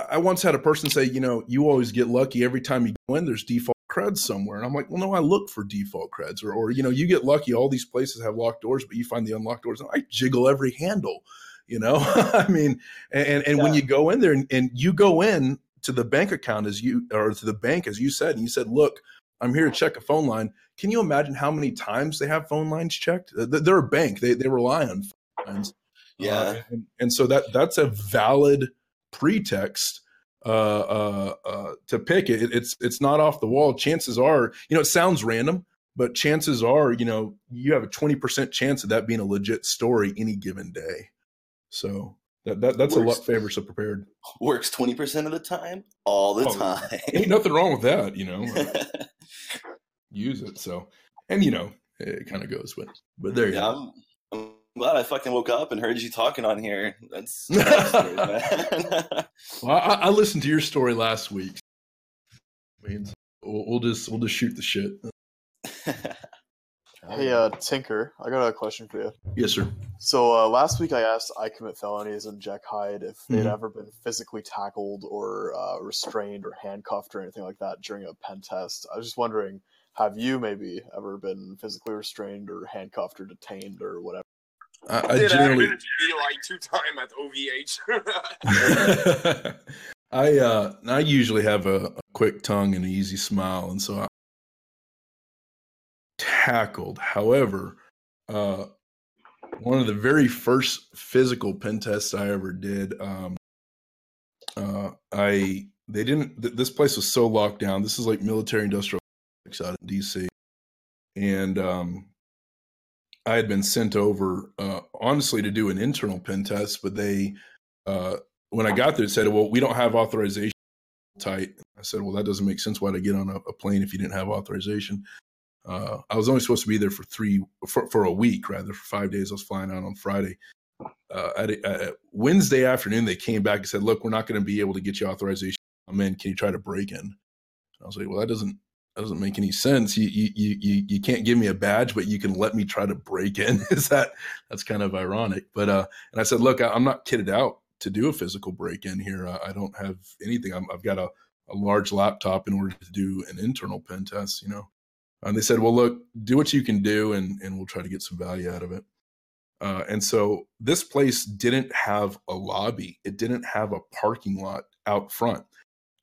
I once had a person say, you know, you always get lucky every time you go in. There's default creds somewhere, and I'm like, well, no, I look for default creds, or or you know, you get lucky. All these places have locked doors, but you find the unlocked doors, and I jiggle every handle. You know, I mean, and and when you go in there and, and you go in to the bank account as you or to the bank as you said, and you said, look, I'm here to check a phone line. Can you imagine how many times they have phone lines checked? Uh, They're a bank. They they rely on phone lines. Yeah. Uh, and, and so that that's a valid pretext uh, uh, uh, to pick it. It's it's not off the wall. Chances are, you know, it sounds random, but chances are, you know, you have a twenty percent chance of that being a legit story any given day. So that, that that's a Works. lot favors the prepared. Works twenty percent of the time, all the Oh, time. Ain't nothing wrong with that, you know. uh, use it. So, and you know, it kind of goes with. But there you yeah, go. I'm, I'm glad I fucking woke up and heard you talking on here. That's, that's great. Well, I, I listened to your story last week. I mean, we'll, we'll just we'll just shoot the shit. Hey, uh, Tinker, I got a question for you. Yes, sir. So uh, last week I asked I commit felonies and Jek Hyde if they'd Mhm. ever been physically tackled or uh, restrained or handcuffed or anything like that during a pen test. I was just wondering, have you maybe ever been physically restrained or handcuffed or detained or whatever? I, I Did generally to be like two time at OVH. I uh I usually have a, a quick tongue and an easy smile, and so I tackled. However, uh, one of the very first physical pen tests I ever did, um, uh, I they didn't. Th- this place was so locked down. This is like military industrial out in DC, and um, I had been sent over uh, honestly to do an internal pen test, but they uh, when I got there said, "Well, we don't have authorization." Tight. I said, "Well, that doesn't make sense. Why'd I get on a, a plane if you didn't have authorization?" Uh, I was only supposed to be there for three for, for a week rather for five days. I was flying out on Friday. Uh, at, at Wednesday afternoon, they came back and said, "Look, we're not going to be able to get you authorization. I'm in. Can you try to break in?" I was like, "Well, that doesn't doesn't make any sense. You you you you, can't give me a badge, but you can let me try to break in. Is that that's kind of ironic?" But uh, and I said, "Look, I, I'm not kitted out to do a physical break in here. Uh, I don't have anything. I'm, I've got a a large laptop in order to do an internal pen test. You know." And they said, "Well, look, do what you can do, and and we'll try to get some value out of it." Uh, and so this place didn't have a lobby. It didn't have a parking lot out front.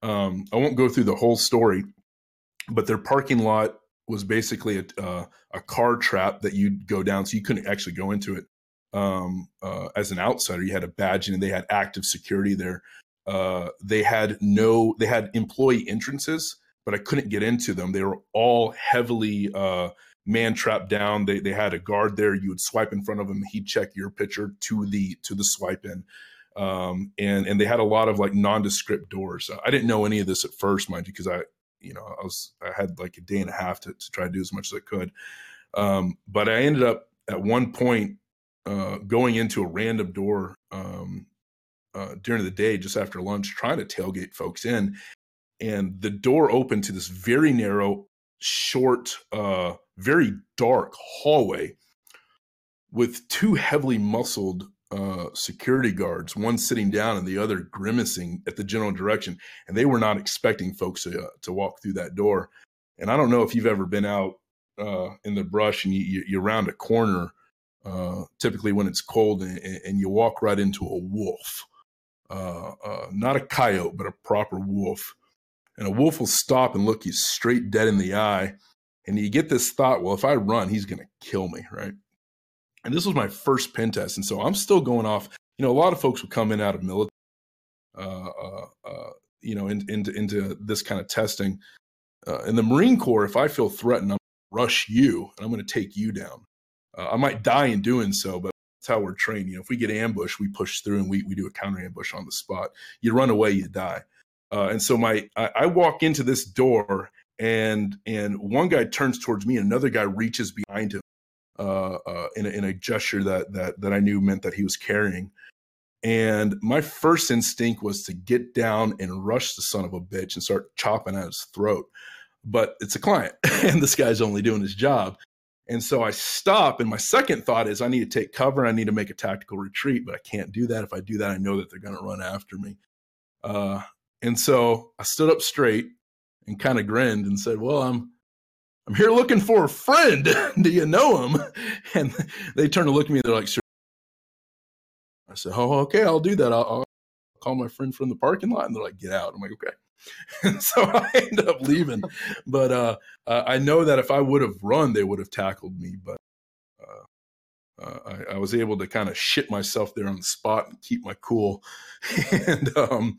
Um, I won't go through the whole story, but their parking lot was basically a uh, a car trap that you'd go down, so you couldn't actually go into it. Um, uh, as an outsider, you had a badge, and they had active security there. Uh, they had no, they had employee entrances, but I couldn't get into them. They were all heavily uh, man trapped down. They they had a guard there. You would swipe in front of him. He'd check your picture to the to the swipe in. Um, and and they had a lot of like nondescript doors. I didn't know any of this at first, mind you, because I you know I was I had like a day and a half to, to try to do as much as I could. Um, but I ended up at one point uh, going into a random door um, uh, during the day, just after lunch, trying to tailgate folks in, and the door opened to this very narrow, short, uh, very dark hallway with two heavily muscled uh, security guards, one sitting down and the other grimacing at the general direction. And they were not expecting folks to, uh, to walk through that door. And I don't know if you've ever been out uh, in the brush and you, you, you round a corner, uh, typically when it's cold, and, and you walk right into a wolf. Uh, uh, not a coyote, but a proper wolf. And a wolf will stop and look you straight dead in the eye. And you get this thought, well, if I run, he's going to kill me, right? And this was my first pen test. And so I'm still going off. You know, a lot of folks will come in out of military, uh, uh, uh, you know, in, into, into this kind of testing. Uh, in the Marine Corps, if I feel threatened, I'm gonna rush you and I'm going to take you down. Uh, I might die in doing so, but that's how we're trained. You know, if we get ambushed, we push through and we we do a counter ambush on the spot. You run away, you die. Uh, and so my I, I walk into this door and and one guy turns towards me and another guy reaches behind him uh, uh, in, a, in a gesture that that that I knew meant that he was carrying. And my first instinct was to get down and rush the son of a bitch and start chopping at his throat. But it's a client, and this guy's only doing his job. And so I stop, and my second thought is I need to take cover. I need to make a tactical retreat, but I can't do that. If I do that, I know that they're going to run after me. Uh, and so I stood up straight and kind of grinned and said, "Well, I'm I'm here looking for a friend. do you know him?" And they turn to look at me. They're like, "Sure." I said, "Oh, okay, I'll do that. I'll, I'll call my friend from the parking lot." And they're like, "Get out." I'm like, "Okay." So I end up leaving. But uh, uh, I know that if I would have run, they would have tackled me. But uh, uh, I, I, was able to kind of shit myself there on the spot and keep my cool and um,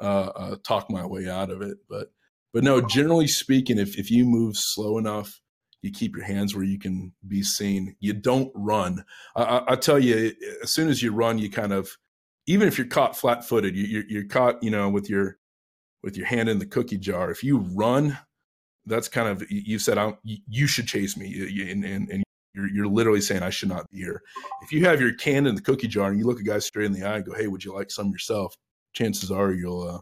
uh, uh, talk my way out of it. But but no, generally speaking, if if you move slow enough, you keep your hands where you can be seen. You don't run. I, I, I tell you, as soon as you run, you kind of even if you're caught flat-footed, you, you're, you're caught, you know, with your with your hand in the cookie jar. If you run, that's kind of you said I'm, you should chase me, and, and, and you're, you're literally saying I should not be here. If you have your can in the cookie jar and you look a guy straight in the eye and go, "Hey, would you like some yourself?" Chances are you'll uh,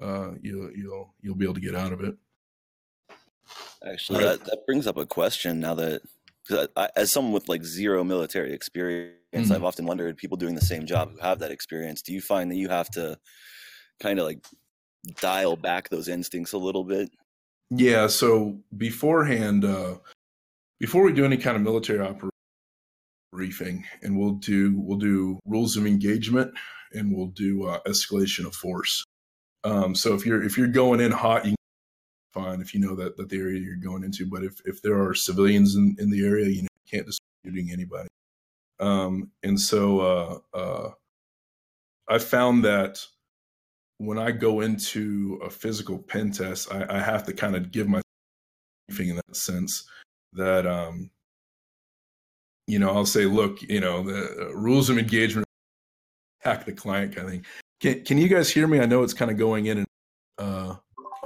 uh, you'll you'll you'll be able to get out of it. Actually, that, that brings up a question now that I, as someone with like zero military experience, mm-hmm. I've often wondered people doing the same job who have that experience. Do you find that you have to kind of like dial back those instincts a little bit? Yeah. So beforehand, uh, before we do any kind of military operation briefing, and we'll do we'll do rules of engagement, and we'll do uh, escalation of force. Um, so if you're if you're going in hot, you fine if you know that that the area you're going into. But if if there are civilians in in the area, you, know, you can't just shooting anybody. Um, and so uh, uh, I found that when I go into a physical pen test, I, I have to kind of give my briefing in that sense that um, you know I'll say, look, you know, the uh, rules of engagement, hack the client kind of thing. Can can you guys hear me? I know it's kind of going in and uh,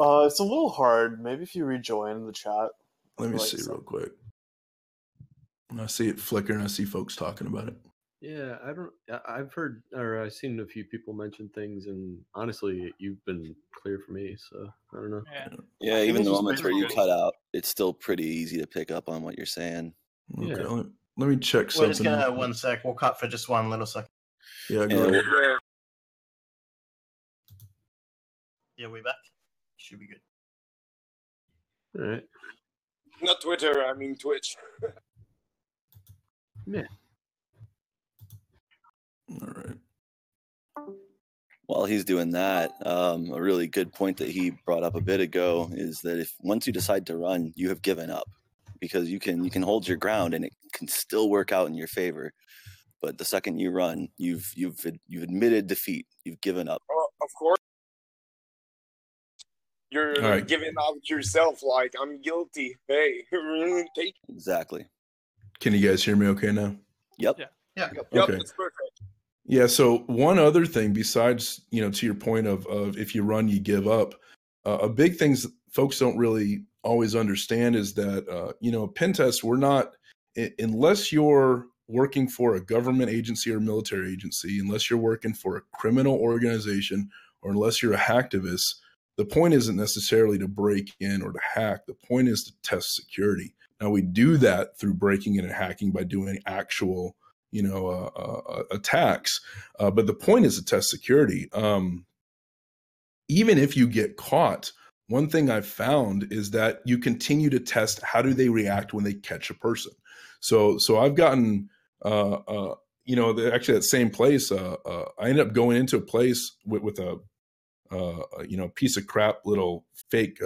uh it's a little hard. Maybe if you rejoin the chat. Let me like see real quick. I see it flicker and I see folks talking about it. Yeah, I don't. I've heard or I've seen a few people mention things, and honestly, you've been clear for me. So I don't know. Yeah, yeah even the moments where you cut out, it's still pretty easy to pick up on what you're saying. Okay, yeah. let, let, me check something. We're just gonna one sec. We'll cut for just one little second. Yeah, go ahead. Yeah, we back. Should be good. All right. Not Twitter. I mean Twitch. yeah. All right. While he's doing that, um, a really good point that he brought up a bit ago is that if once you decide to run, you have given up because you can you can hold your ground and it can still work out in your favor. But the second you run, you've you've you've admitted defeat. You've given up. Of course, you're right. giving out yourself. Like I'm guilty. Hey, take exactly. Can you guys hear me? Okay now. Yep. Yeah. Yeah. Yep. Okay. Yep, perfect. Yeah. So one other thing, besides you know, to your point of of if you run, you give up. Uh, a big thing folks don't really always understand is that uh, you know, pen tests. We're not unless you're working for a government agency or military agency, unless you're working for a criminal organization, or unless you're a hacktivist. The point isn't necessarily to break in or to hack. The point is to test security. Now we do that through breaking in and hacking by doing actual you know uh, uh, attacks. Uh, but the point is to test security. Um, even if you get caught, one thing I've found is that you continue to test how do they react when they catch a person. So so I've gotten uh, uh, you know actually that same place. Uh, I ended up going into a place with, with a you know piece of crap little fake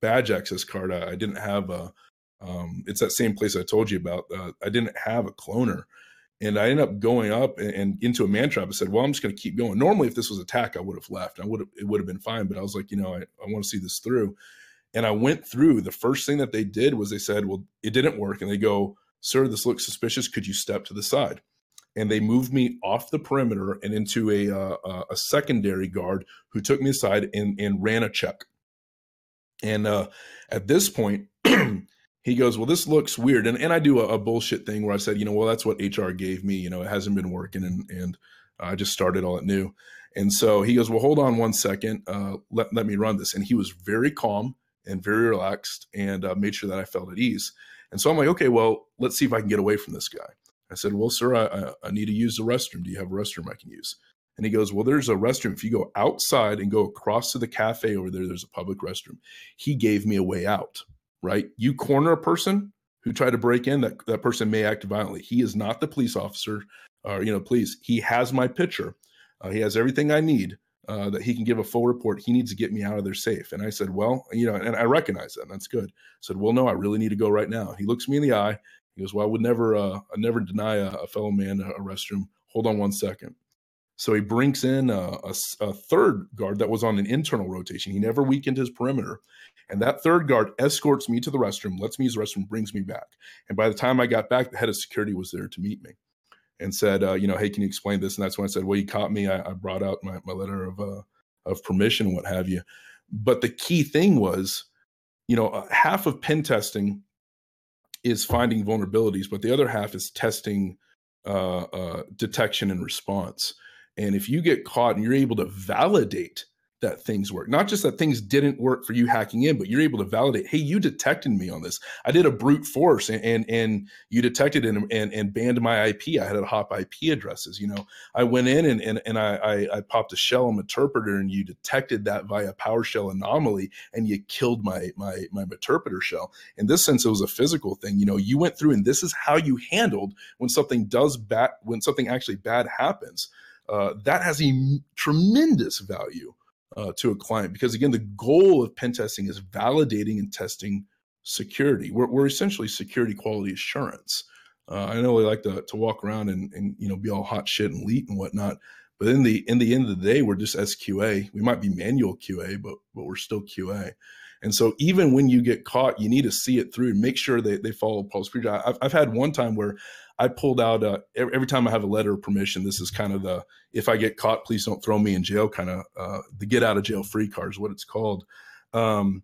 badge access card. I, I didn't have a um, it's that same place I told you about. Uh, I didn't have a cloner, and I ended up going up and, and into a man trap. I said, "Well, I'm just going to keep going." Normally, if this was attack, I would have left. I would have it would have been fine. But I was like, you know, I, I want to see this through. And I went through the first thing that they did was they said, Well, it didn't work. And they go, Sir, this looks suspicious. Could you step to the side? And they moved me off the perimeter and into a uh, a secondary guard who took me aside and, and ran a check. And uh, at this point, he goes, Well, this looks weird. And, and I do a, a, bullshit thing where I said, You know, well, that's what HR gave me. You know, it hasn't been working. And, and I just started all at new. And so he goes, Well, hold on one second. Uh, let, let me run this. And he was very calm and very relaxed and uh, made sure that I felt at ease. And so I'm like, Okay, well, let's see if I can get away from this guy. I said, Well, sir, I, I need to use the restroom. Do you have a restroom I can use? And he goes, Well, there's a restroom. If you go outside and go across to the cafe over there, there's a public restroom. He gave me a way out, right? You corner a person who tried to break in, that, that person may act violently. He is not the police officer or, you know, police. He has my picture. Uh, he has everything I need uh, that he can give a full report. He needs to get me out of there safe. And I said, Well, you know, and I recognize that. that's good. I said, Well, no, I really need to go right now. He looks me in the eye. He goes, Well, I would never, uh, I never deny a, a fellow man a, restroom. Hold on one second. So he brings in a, a, a, third guard that was on an internal rotation. He never weakened his perimeter. And that third guard escorts me to the restroom, lets me use the restroom, brings me back. And by the time I got back, the head of security was there to meet me and said, uh, you know, hey, can you explain this? And that's when I said, well, you caught me. I, I brought out my, my letter of, uh, of permission what have you. But the key thing was, you know, uh, half of pen testing is finding vulnerabilities, but the other half is testing uh, uh, detection and response. And if you get caught and you're able to validate that things work, not just that things didn't work for you hacking in, but you're able to validate, hey, you detected me on this. I did a brute force and and, and you detected and, and, and banned my IP. I had to hop IP addresses. You know, I went in and and, and I, I, I popped a shell on Meterpreter and you detected that via PowerShell anomaly and you killed my my my Meterpreter shell. In this sense, it was a physical thing. You know, you went through and this is how you handled when something does bad when something actually bad happens uh, that has a tremendous value uh, to a client because again the goal of pen testing is validating and testing security. We're, we're essentially security quality assurance. Uh, i know they like to, to walk around and, and you know be all hot shit and leet and whatnot but in the in the end of the day we're just sqa we might be manual qa but but we're still qa and so even when you get caught, you need to see it through and make sure they, they follow Paul's procedure. I've, I've had one time where I pulled out uh, every, time I have a letter of permission. This is kind of the if I get caught, please don't throw me in jail kind of uh, the get out of jail free card is what it's called. Um,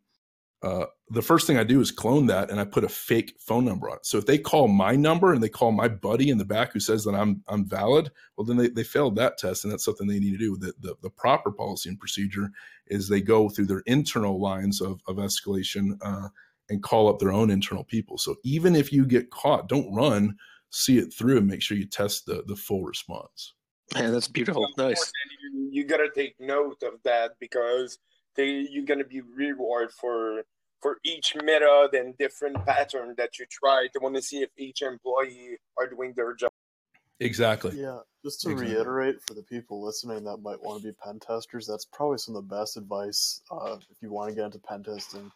uh, the first thing I do is clone that and I put a fake phone number on it. So if they call my number and they call my buddy in the back who says that I'm I'm valid, well then they, they failed that test and that's something they need to do. The, the, the proper policy and procedure is they go through their internal lines of, of escalation uh, and call up their own internal people. So even if you get caught, don't run, see it through and make sure you test the, the full response. Yeah, that's beautiful. Nice. You, you gotta take note of that because they you're gonna be rewarded for for each method and different pattern that you try to want to see if each employee are doing their job. Exactly. Yeah. Just to Exactly. reiterate for the people listening that might want to be pen testers, that's probably some of the best advice uh, if you want to get into pen testing.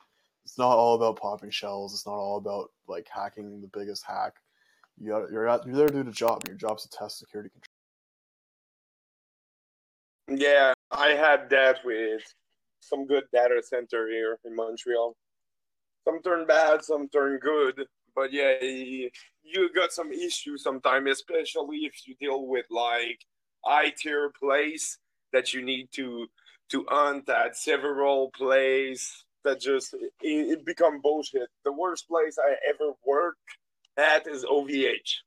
It's not all about popping shells. It's not all about like hacking the biggest hack. You got you're you're there to do the job. Your job's to test security control. Yeah, I had that with some good data center here in Montreal. Some turn bad, some turn good. But yeah, you got some issues sometimes, especially if you deal with like high tier place that you need to to hunt at several place that just it, it become bullshit. The worst place I ever worked at is OVH.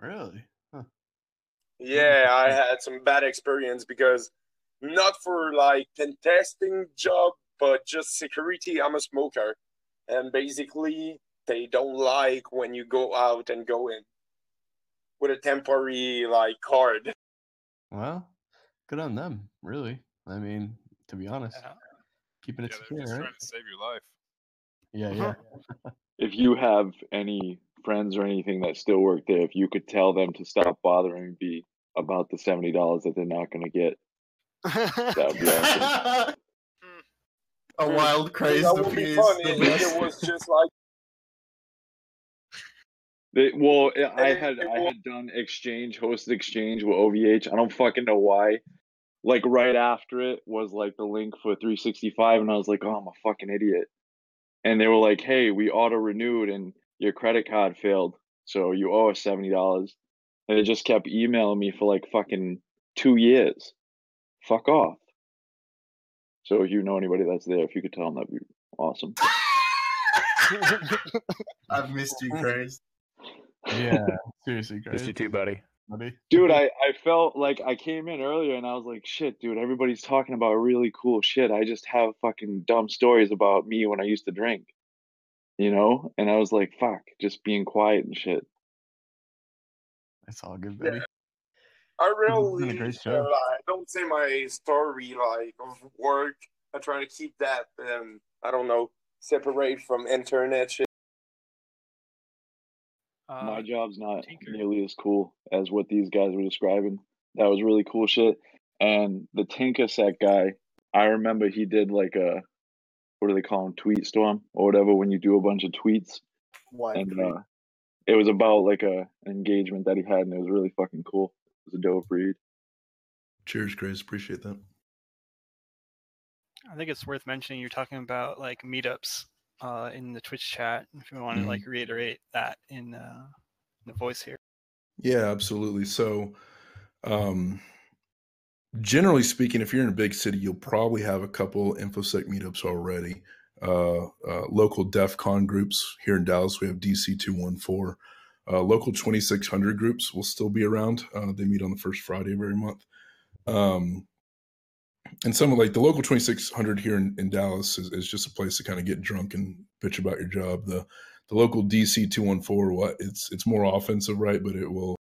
Really? Huh. Yeah, I had some bad experience because not for like pen testing job, but just security. I'm a smoker, and basically they don't like when you go out and go in with a temporary like card. Well, good on them, really. I mean, to be honest, uh-huh. keeping it Yeah, secure, just right? trying to save your life. Yeah, yeah. If you have any friends or anything that still work there, if you could tell them to stop bothering me about the seventy dollars that they're not going to get, that would be awesome. A wild craze that to would be please fun if it was just like They, well, I had I had done exchange hosted exchange with OVH. I don't fucking know why, like right after it was like the link for 365 and I was like, "Oh, I'm a fucking idiot." And they were like, "Hey, we auto renewed and your credit card failed, so you owe us $70." And they just kept emailing me for like fucking 2 years. Fuck off. So if you know anybody that's there, if you could tell them that'd be awesome. I've missed you, Chris. Yeah, seriously, Missed you too, buddy. Buddy. Dude, I, I felt like I came in earlier and I was like, shit, dude, everybody's talking about really cool shit. I just have fucking dumb stories about me when I used to drink, you know? And I was like, fuck, just being quiet and shit. It's all good, buddy. I been a really great uh. I don't say my story like of work. I try to keep that um I don't know separate from internet shit. My job's not nearly as cool as what these guys were describing. That was really cool shit. And the Tinkersec guy, I remember he did like a what do they call them, tweet storm or whatever when you do a bunch of tweets. Live and uh, it was about like a an engagement that he had, and it was really fucking cool. It was a dope read. Cheers, Grace. Appreciate that. I think it's worth mentioning you're talking about like meetups uh, in the Twitch chat. If you want to like reiterate that in, uh, in the voice here. Yeah, absolutely. So, um, generally speaking, if you're in a big city, you'll probably have a couple infosec meetups already. Uh, uh, local DEF CON groups here in Dallas, we have DC two one four. Uh, local twenty six hundred groups will still be around. Uh, they meet on the first Friday of every month. Um, and some of like the local 2600 here in, in Dallas is, is just a place to kind of get drunk and bitch about your job. The the local DC 214 what it's it's more offensive, right? But it will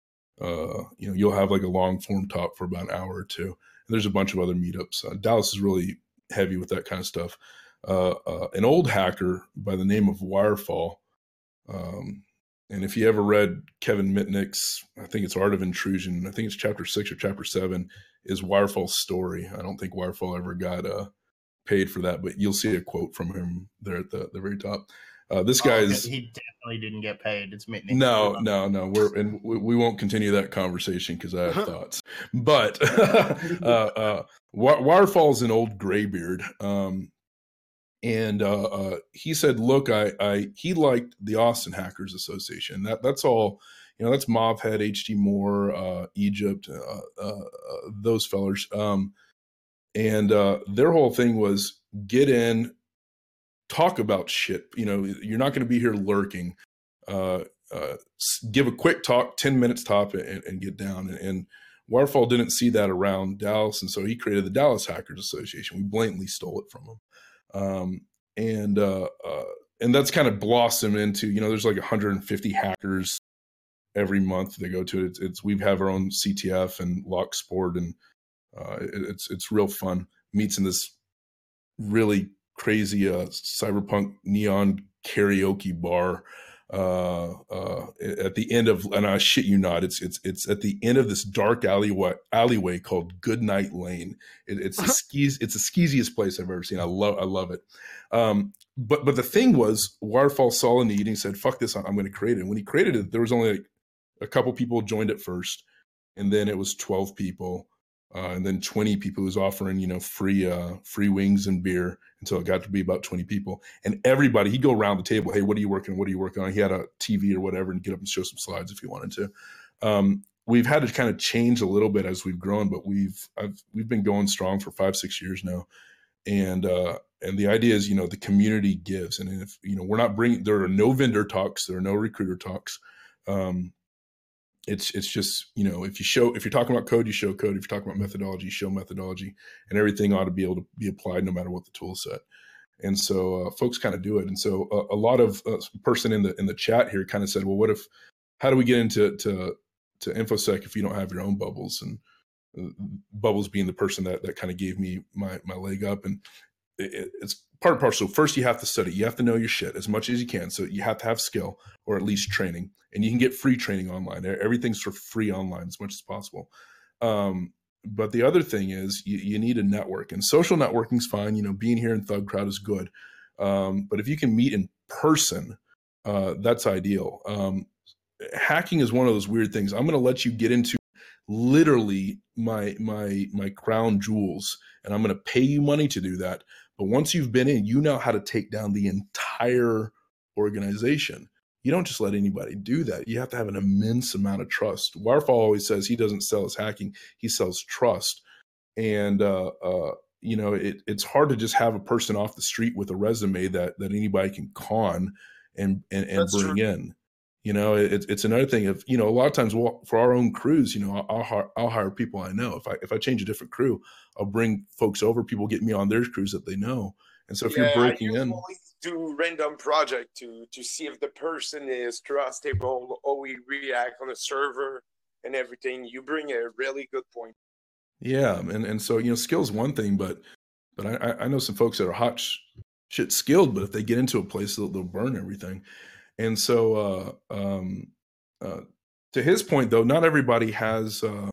uh you know, you'll have like a long form talk for about an hour or two. And there's a bunch of other meetups. Uh, Dallas is really heavy with that kind of stuff. Uh, uh an old hacker by the name of Wirefall um and if you ever read Kevin Mitnick's, I think it's Art of Intrusion, I think it's chapter six or chapter seven, is Wirefall's story. I don't think Wirefall ever got uh, paid for that, but you'll see a quote from him there at the, the very top. Uh, this Oh, guy's he definitely didn't get paid. It's Mitnick. no, no, no. We're and we, we won't continue that conversation because I have thoughts. But uh, uh, Wa- Wirefall's an old graybeard, um, and uh, uh, he said, "Look, I, I he liked the Austin Hackers Association. That that's all. You know, that's Mobhead, HD Moore, uh, Egypt, uh, uh, uh, those fellers. Um, and their whole thing was get in, talk about shit. You know, you're not going to be here lurking. Give a quick talk, ten minutes top, and, and get down. And, and Wirefall didn't see that around Dallas, and so he created the Dallas Hackers Association. We blatantly stole it from him, um, and uh, uh, and that's kind of blossomed into you know there's like 150 hackers every month they go to it. It's, it's we have our own CTF and Lock Sport, and uh, it, it's it's real fun. Meets in this really crazy uh, cyberpunk neon karaoke bar uh, uh, at the end of, and I shit you not, it's it's it's at the end of this dark alleyway alleyway called Goodnight Lane. It, it's the skis, it's the skeeziest place I've ever seen. I love I love it. Um, but but the thing was, Wirefall saw a need and said, "Fuck this, I'm going to create it." And when he created it, there was only like a couple people joined at first, and then it was twelve people, uh, and then twenty people was offering you know free uh, free wings and beer until it got to be about twenty people, and everybody he'd go around the table, hey, what are you working? What are you working on? He had a TV or whatever, and get up and show some slides if he wanted to. Um, we've had to kind of change a little bit as we've grown, but we've I've, we've been going strong for five six years now, and uh, and the idea is you know the community gives, and if you know we're not bringing there are no vendor talks, there are no recruiter talks. Um, it's it's just you know if you show if you're talking about code you show code. If you're talking about methodology you show methodology. And everything ought to be able to be applied no matter what the tool set. And so uh, folks kind of do it. And so a, a lot of uh, person in the in the chat here kind of said well what if how do we get into to to infosec if you don't have your own bubbles? And uh, bubbles being the person that that kind of gave me my my leg up. And it, it's part and parcel. First, you have to study. You have to know your shit as much as you can. So you have to have skill or at least training, and you can get free training online. Everything's for free online as much as possible. Um, but the other thing is you, you need a network, and social networking's fine. You know, being here in Thug Crowd is good, um, but if you can meet in person, uh, that's ideal. Um, hacking is one of those weird things. I'm going to let you get into literally my my my crown jewels and i'm going to pay you money to do that but once you've been in you know how to take down the entire organization. You don't just let anybody do that. You have to have an immense amount of trust. Wirefall always says he doesn't sell his hacking he sells trust. And uh, uh, you know it, it's hard to just have a person off the street with a resume that that anybody can con and and, and bring true. in you know it, it's another thing if you know a lot of times we'll, for our own crews you know I'll, I'll hire I'll hire people I know if I if I change a different crew I'll bring folks over people get me on their crews that they know and so if yeah, you're breaking in do random project to to see if the person is trustable, or we react on the server and everything. You bring a really good point. Yeah, and and so you know, skill's one thing, but but I I- I know some folks that are hot sh- shit skilled, but if they get into a place, they'll, they'll burn everything. And so, uh, um, uh, to his point, though, not everybody has uh,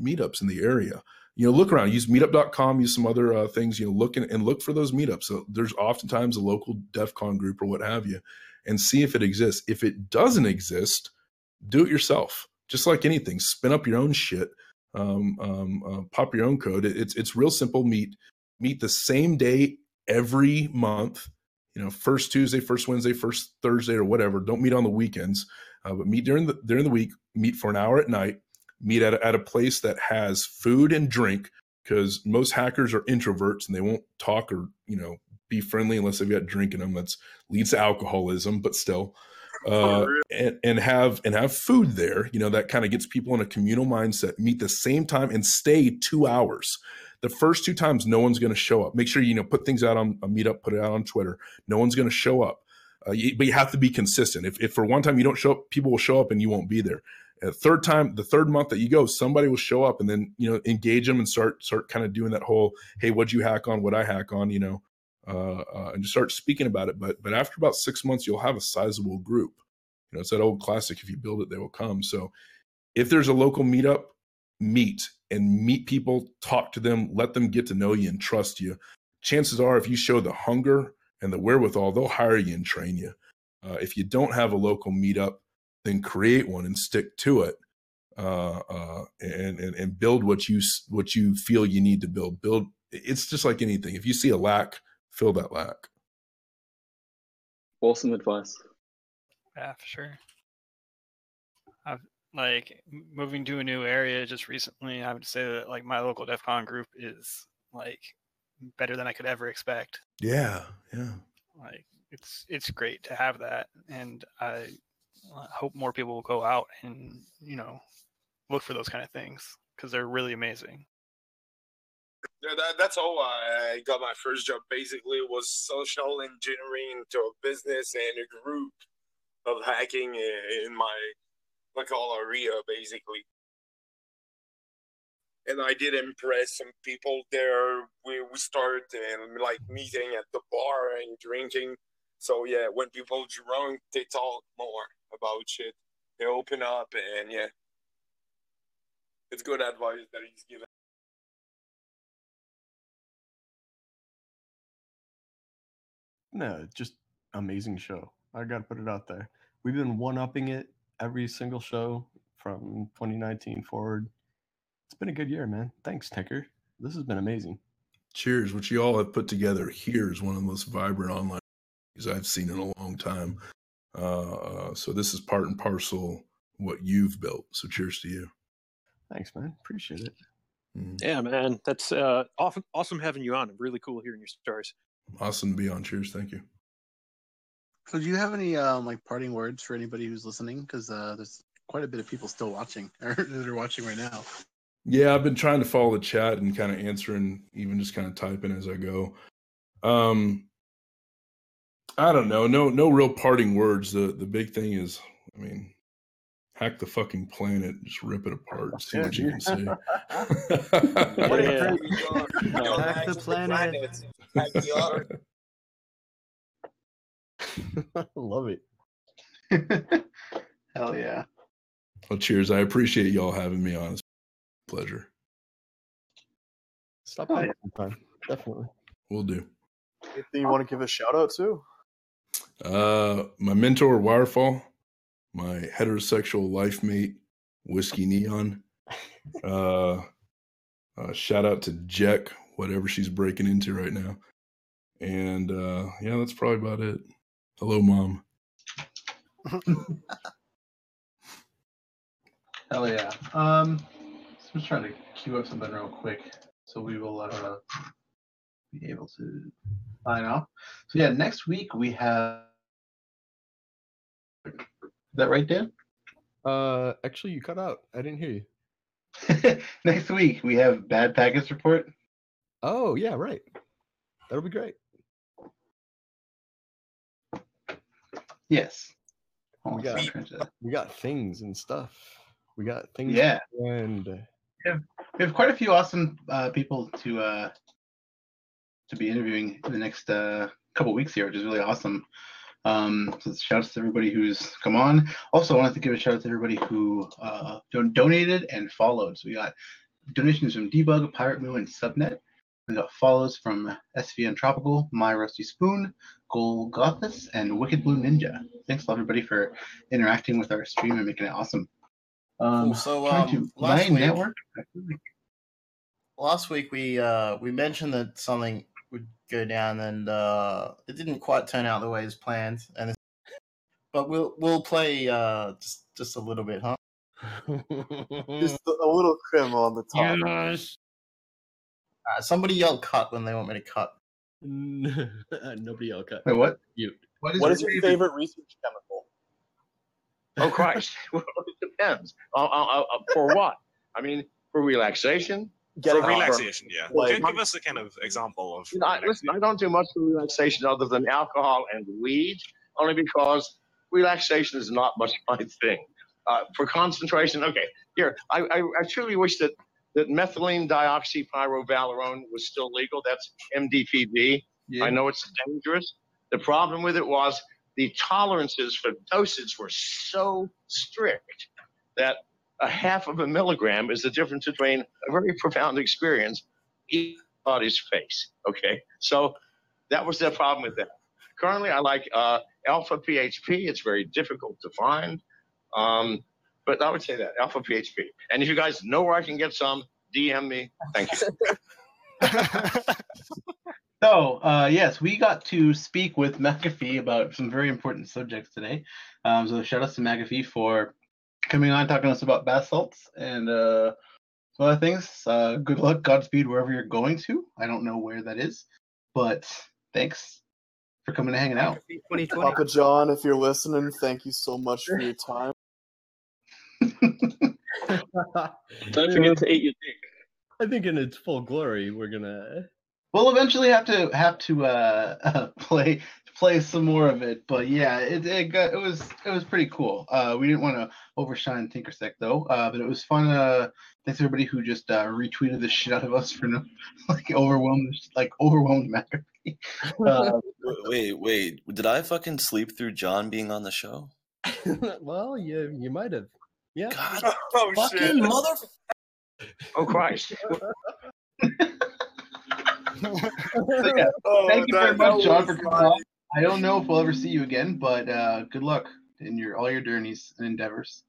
meetups in the area. You know, look around, use meetup.com, use some other uh, things, you know, look and, and look for those meetups. So there's oftentimes a local DEF CON group or what have you, and see if it exists. If it doesn't exist, do it yourself. Just like anything, spin up your own shit, um, um, uh, pop your own code. It- it's it's real simple. Meet meet the same day every month. You know, first Tuesday, first Wednesday, first Thursday, or whatever. Don't meet on the weekends, uh, but meet during the during the week. Meet for an hour at night. Meet at a, at a place that has food and drink because most hackers are introverts and they won't talk or you know be friendly unless they've got drink in them. That's leads to alcoholism, but still uh, and, and have and have food there. You know that kind of gets people in a communal mindset. Meet the same time and stay two hours. The first two times, no one's going to show up. Make sure you know put things out on a meetup, put it out on Twitter. No one's going to show up, uh, you, but you have to be consistent. If, if for one time you don't show up, people will show up and you won't be there. Uh, third time, the third month that you go, somebody will show up and then you know engage them and start start kind of doing that whole hey, what'd you hack on? What I hack on? You know, uh, uh, and just start speaking about it. But but after about six months, you'll have a sizable group. You know, it's that old classic: if you build it, they will come. So if there's a local meetup, meet and meet people, talk to them, let them get to know you and trust you. Chances are, if you show the hunger and the wherewithal, they'll hire you and train you. Uh, if you don't have a local meetup, then create one and stick to it. Uh, uh, and, and and build what you what you feel you need to build. Build. It's just like anything. If you see a lack, fill that lack. Awesome advice. Yeah, for sure. I've like moving to a new area just recently. I would say that like my local DEF CON group is like better than I could ever expect. Yeah, yeah. Like it's it's great to have that, and I uh, hope more people will go out and you know look for those kind of things because they're really amazing. Yeah, that, that's how I got my first job. Basically, it was social engineering to a business and a group of hacking in my local area, basically. And I did impress some people there. We we started and like meeting at the bar and drinking. So yeah, when people drunk, they talk more about shit. They open up and yeah, it's good advice that he's given. No, just amazing show. I got to put it out there. We've been one upping it every single show from 2019 forward. It's been a good year, man. Thanks, Tinker. This has been amazing. Cheers, what you all have put together here is one of the most vibrant online communities I've seen in a long time. Uh, uh, so this is part and parcel what you've built. So cheers to you. Thanks, man. Appreciate it. Yeah, man, that's uh, awesome. Awesome having you on. Really cool hearing your stories. Awesome to be on. Cheers. Thank you. So, do you have any um, like parting words for anybody who's listening? Because uh, there's quite a bit of people still watching or that are watching right now. Yeah, I've been trying to follow the chat and kind of answering, even just kind of typing as I go. Um, I don't know. No, no real parting words. The the big thing is, I mean, hack the fucking planet, just rip it apart, see what you can see. What a Yeah. great Hack the planet. Hack. Love it. Hell yeah. Well, cheers. I appreciate y'all having me on. It's a pleasure. Stop Oh, by yeah. sometime. Definitely. We'll do. Anything you want to give a shout out to? Uh, my mentor, Wirefall, my heterosexual life mate, Whiskey Neon, Uh, uh, shout out to Jack, whatever she's breaking into right now. And uh, yeah, that's probably about it. Hello, mom. Hell yeah. Um, so I'm just trying to queue up something real quick, so we will uh, be able to sign off. So yeah, next week we have. Is that right, Dan? Uh, actually, you cut out. I didn't hear you. next week we have bad package report. Oh yeah, right. That'll be great. Yes. We got we got things and stuff. We got things. Yeah. And We have, we have quite a few awesome uh, people to uh, to be interviewing in the next uh, couple weeks here, which is really awesome. Um, so shout out to everybody who's come on. Also, I wanted to give a shout out to everybody who uh, don- donated and followed. So we got donations from Debug, Pirate Moo, and Subnet. We got follows from SVN Tropical, My Rusty Spoon, Gold Gothis, and Wicked Blue Ninja. Thanks, a lot, everybody, for interacting with our stream and making it awesome. Um, Cool. So, trying um, to last my week- network. last week we uh we mentioned that something would go down and uh it didn't quite turn out the way as planned and it's, but we'll we'll play uh just just a little bit huh Just a little crib on the top. Uh, somebody yell cut when they want me to cut Nobody else cut. Wait, what? Mute. What is your favorite research chemical? Oh Christ! well, it depends. Uh, uh, uh, uh, for what? I mean, for relaxation. Getting For- relaxation, yeah. Like- give, give us a kind of example of. You know, I, listen, I don't do much for relaxation other than alcohol and weed, only because relaxation is not much my thing. Uh, for concentration, okay, here, I, I, I truly wish that, that methylene dioxypyrovalerone was still legal. That's MDPV. I know it's dangerous. The problem with it was the tolerances for dosage were so strict that a half of a milligram is the difference between a very profound experience in body's face. Okay, so that was the problem with that. Currently, I like uh, alpha PHP. It's very difficult to find, um, but I would say that alpha PHP. And if you guys know where I can get some, DM me. Thank you. So, uh, yes, we got to speak with McAfee about some very important subjects today. Um, so, shout out to McAfee for coming on, talking to us about bath salts and uh, some other things. Uh, good luck, Godspeed, wherever you're going to. I don't know where that is, but thanks for coming and hanging out. Papa John, if you're listening, thank you so much for your time. Don't forget to eat your dick. I think in its full glory, we're gonna. We'll eventually have to have to uh, play play some more of it, but yeah, it it, got, it was it was pretty cool. Uh, we didn't want to overshine Tinkersec though, uh, but it was fun. Uh, thanks everybody who just uh, retweeted the shit out of us for no like overwhelmed like overwhelmed McAfee. Uh, Wait, wait. Did I fucking sleep through John being on the show? well, you you might have. Yeah. God, oh, fucking mother. Oh Christ! So, yeah, Oh, thank you very much, John, for coming on. I don't know if we'll ever see you again, but uh, good luck in your all your journeys and endeavors.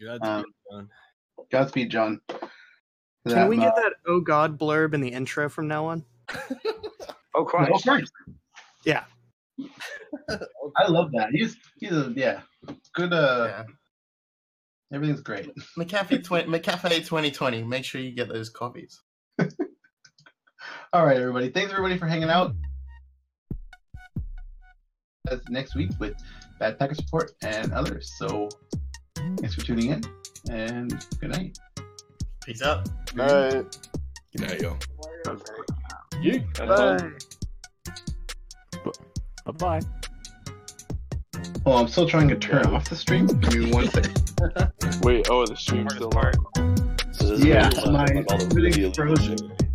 Godspeed, Um, John. Godspeed, John. Can we Um, get uh, that "Oh God" blurb in the intro from now on? Oh Christ! Oh, Christ. Yeah. I love that. He's he's a yeah good. Uh, everything's great. McAfee, tw- McAfee 2020 make sure you get those copies All right, everybody. Thanks everybody for hanging out. That's next week with Bad Package Support and others. So thanks for tuning in and good night. peace out Alright. Good night, y'all. Bye bye. Well, I'm still trying to turn off the stream. Give me one second. Wait, oh, the stream's still on. So this is Yeah, where you my find, like, all the everything's frozen. shit.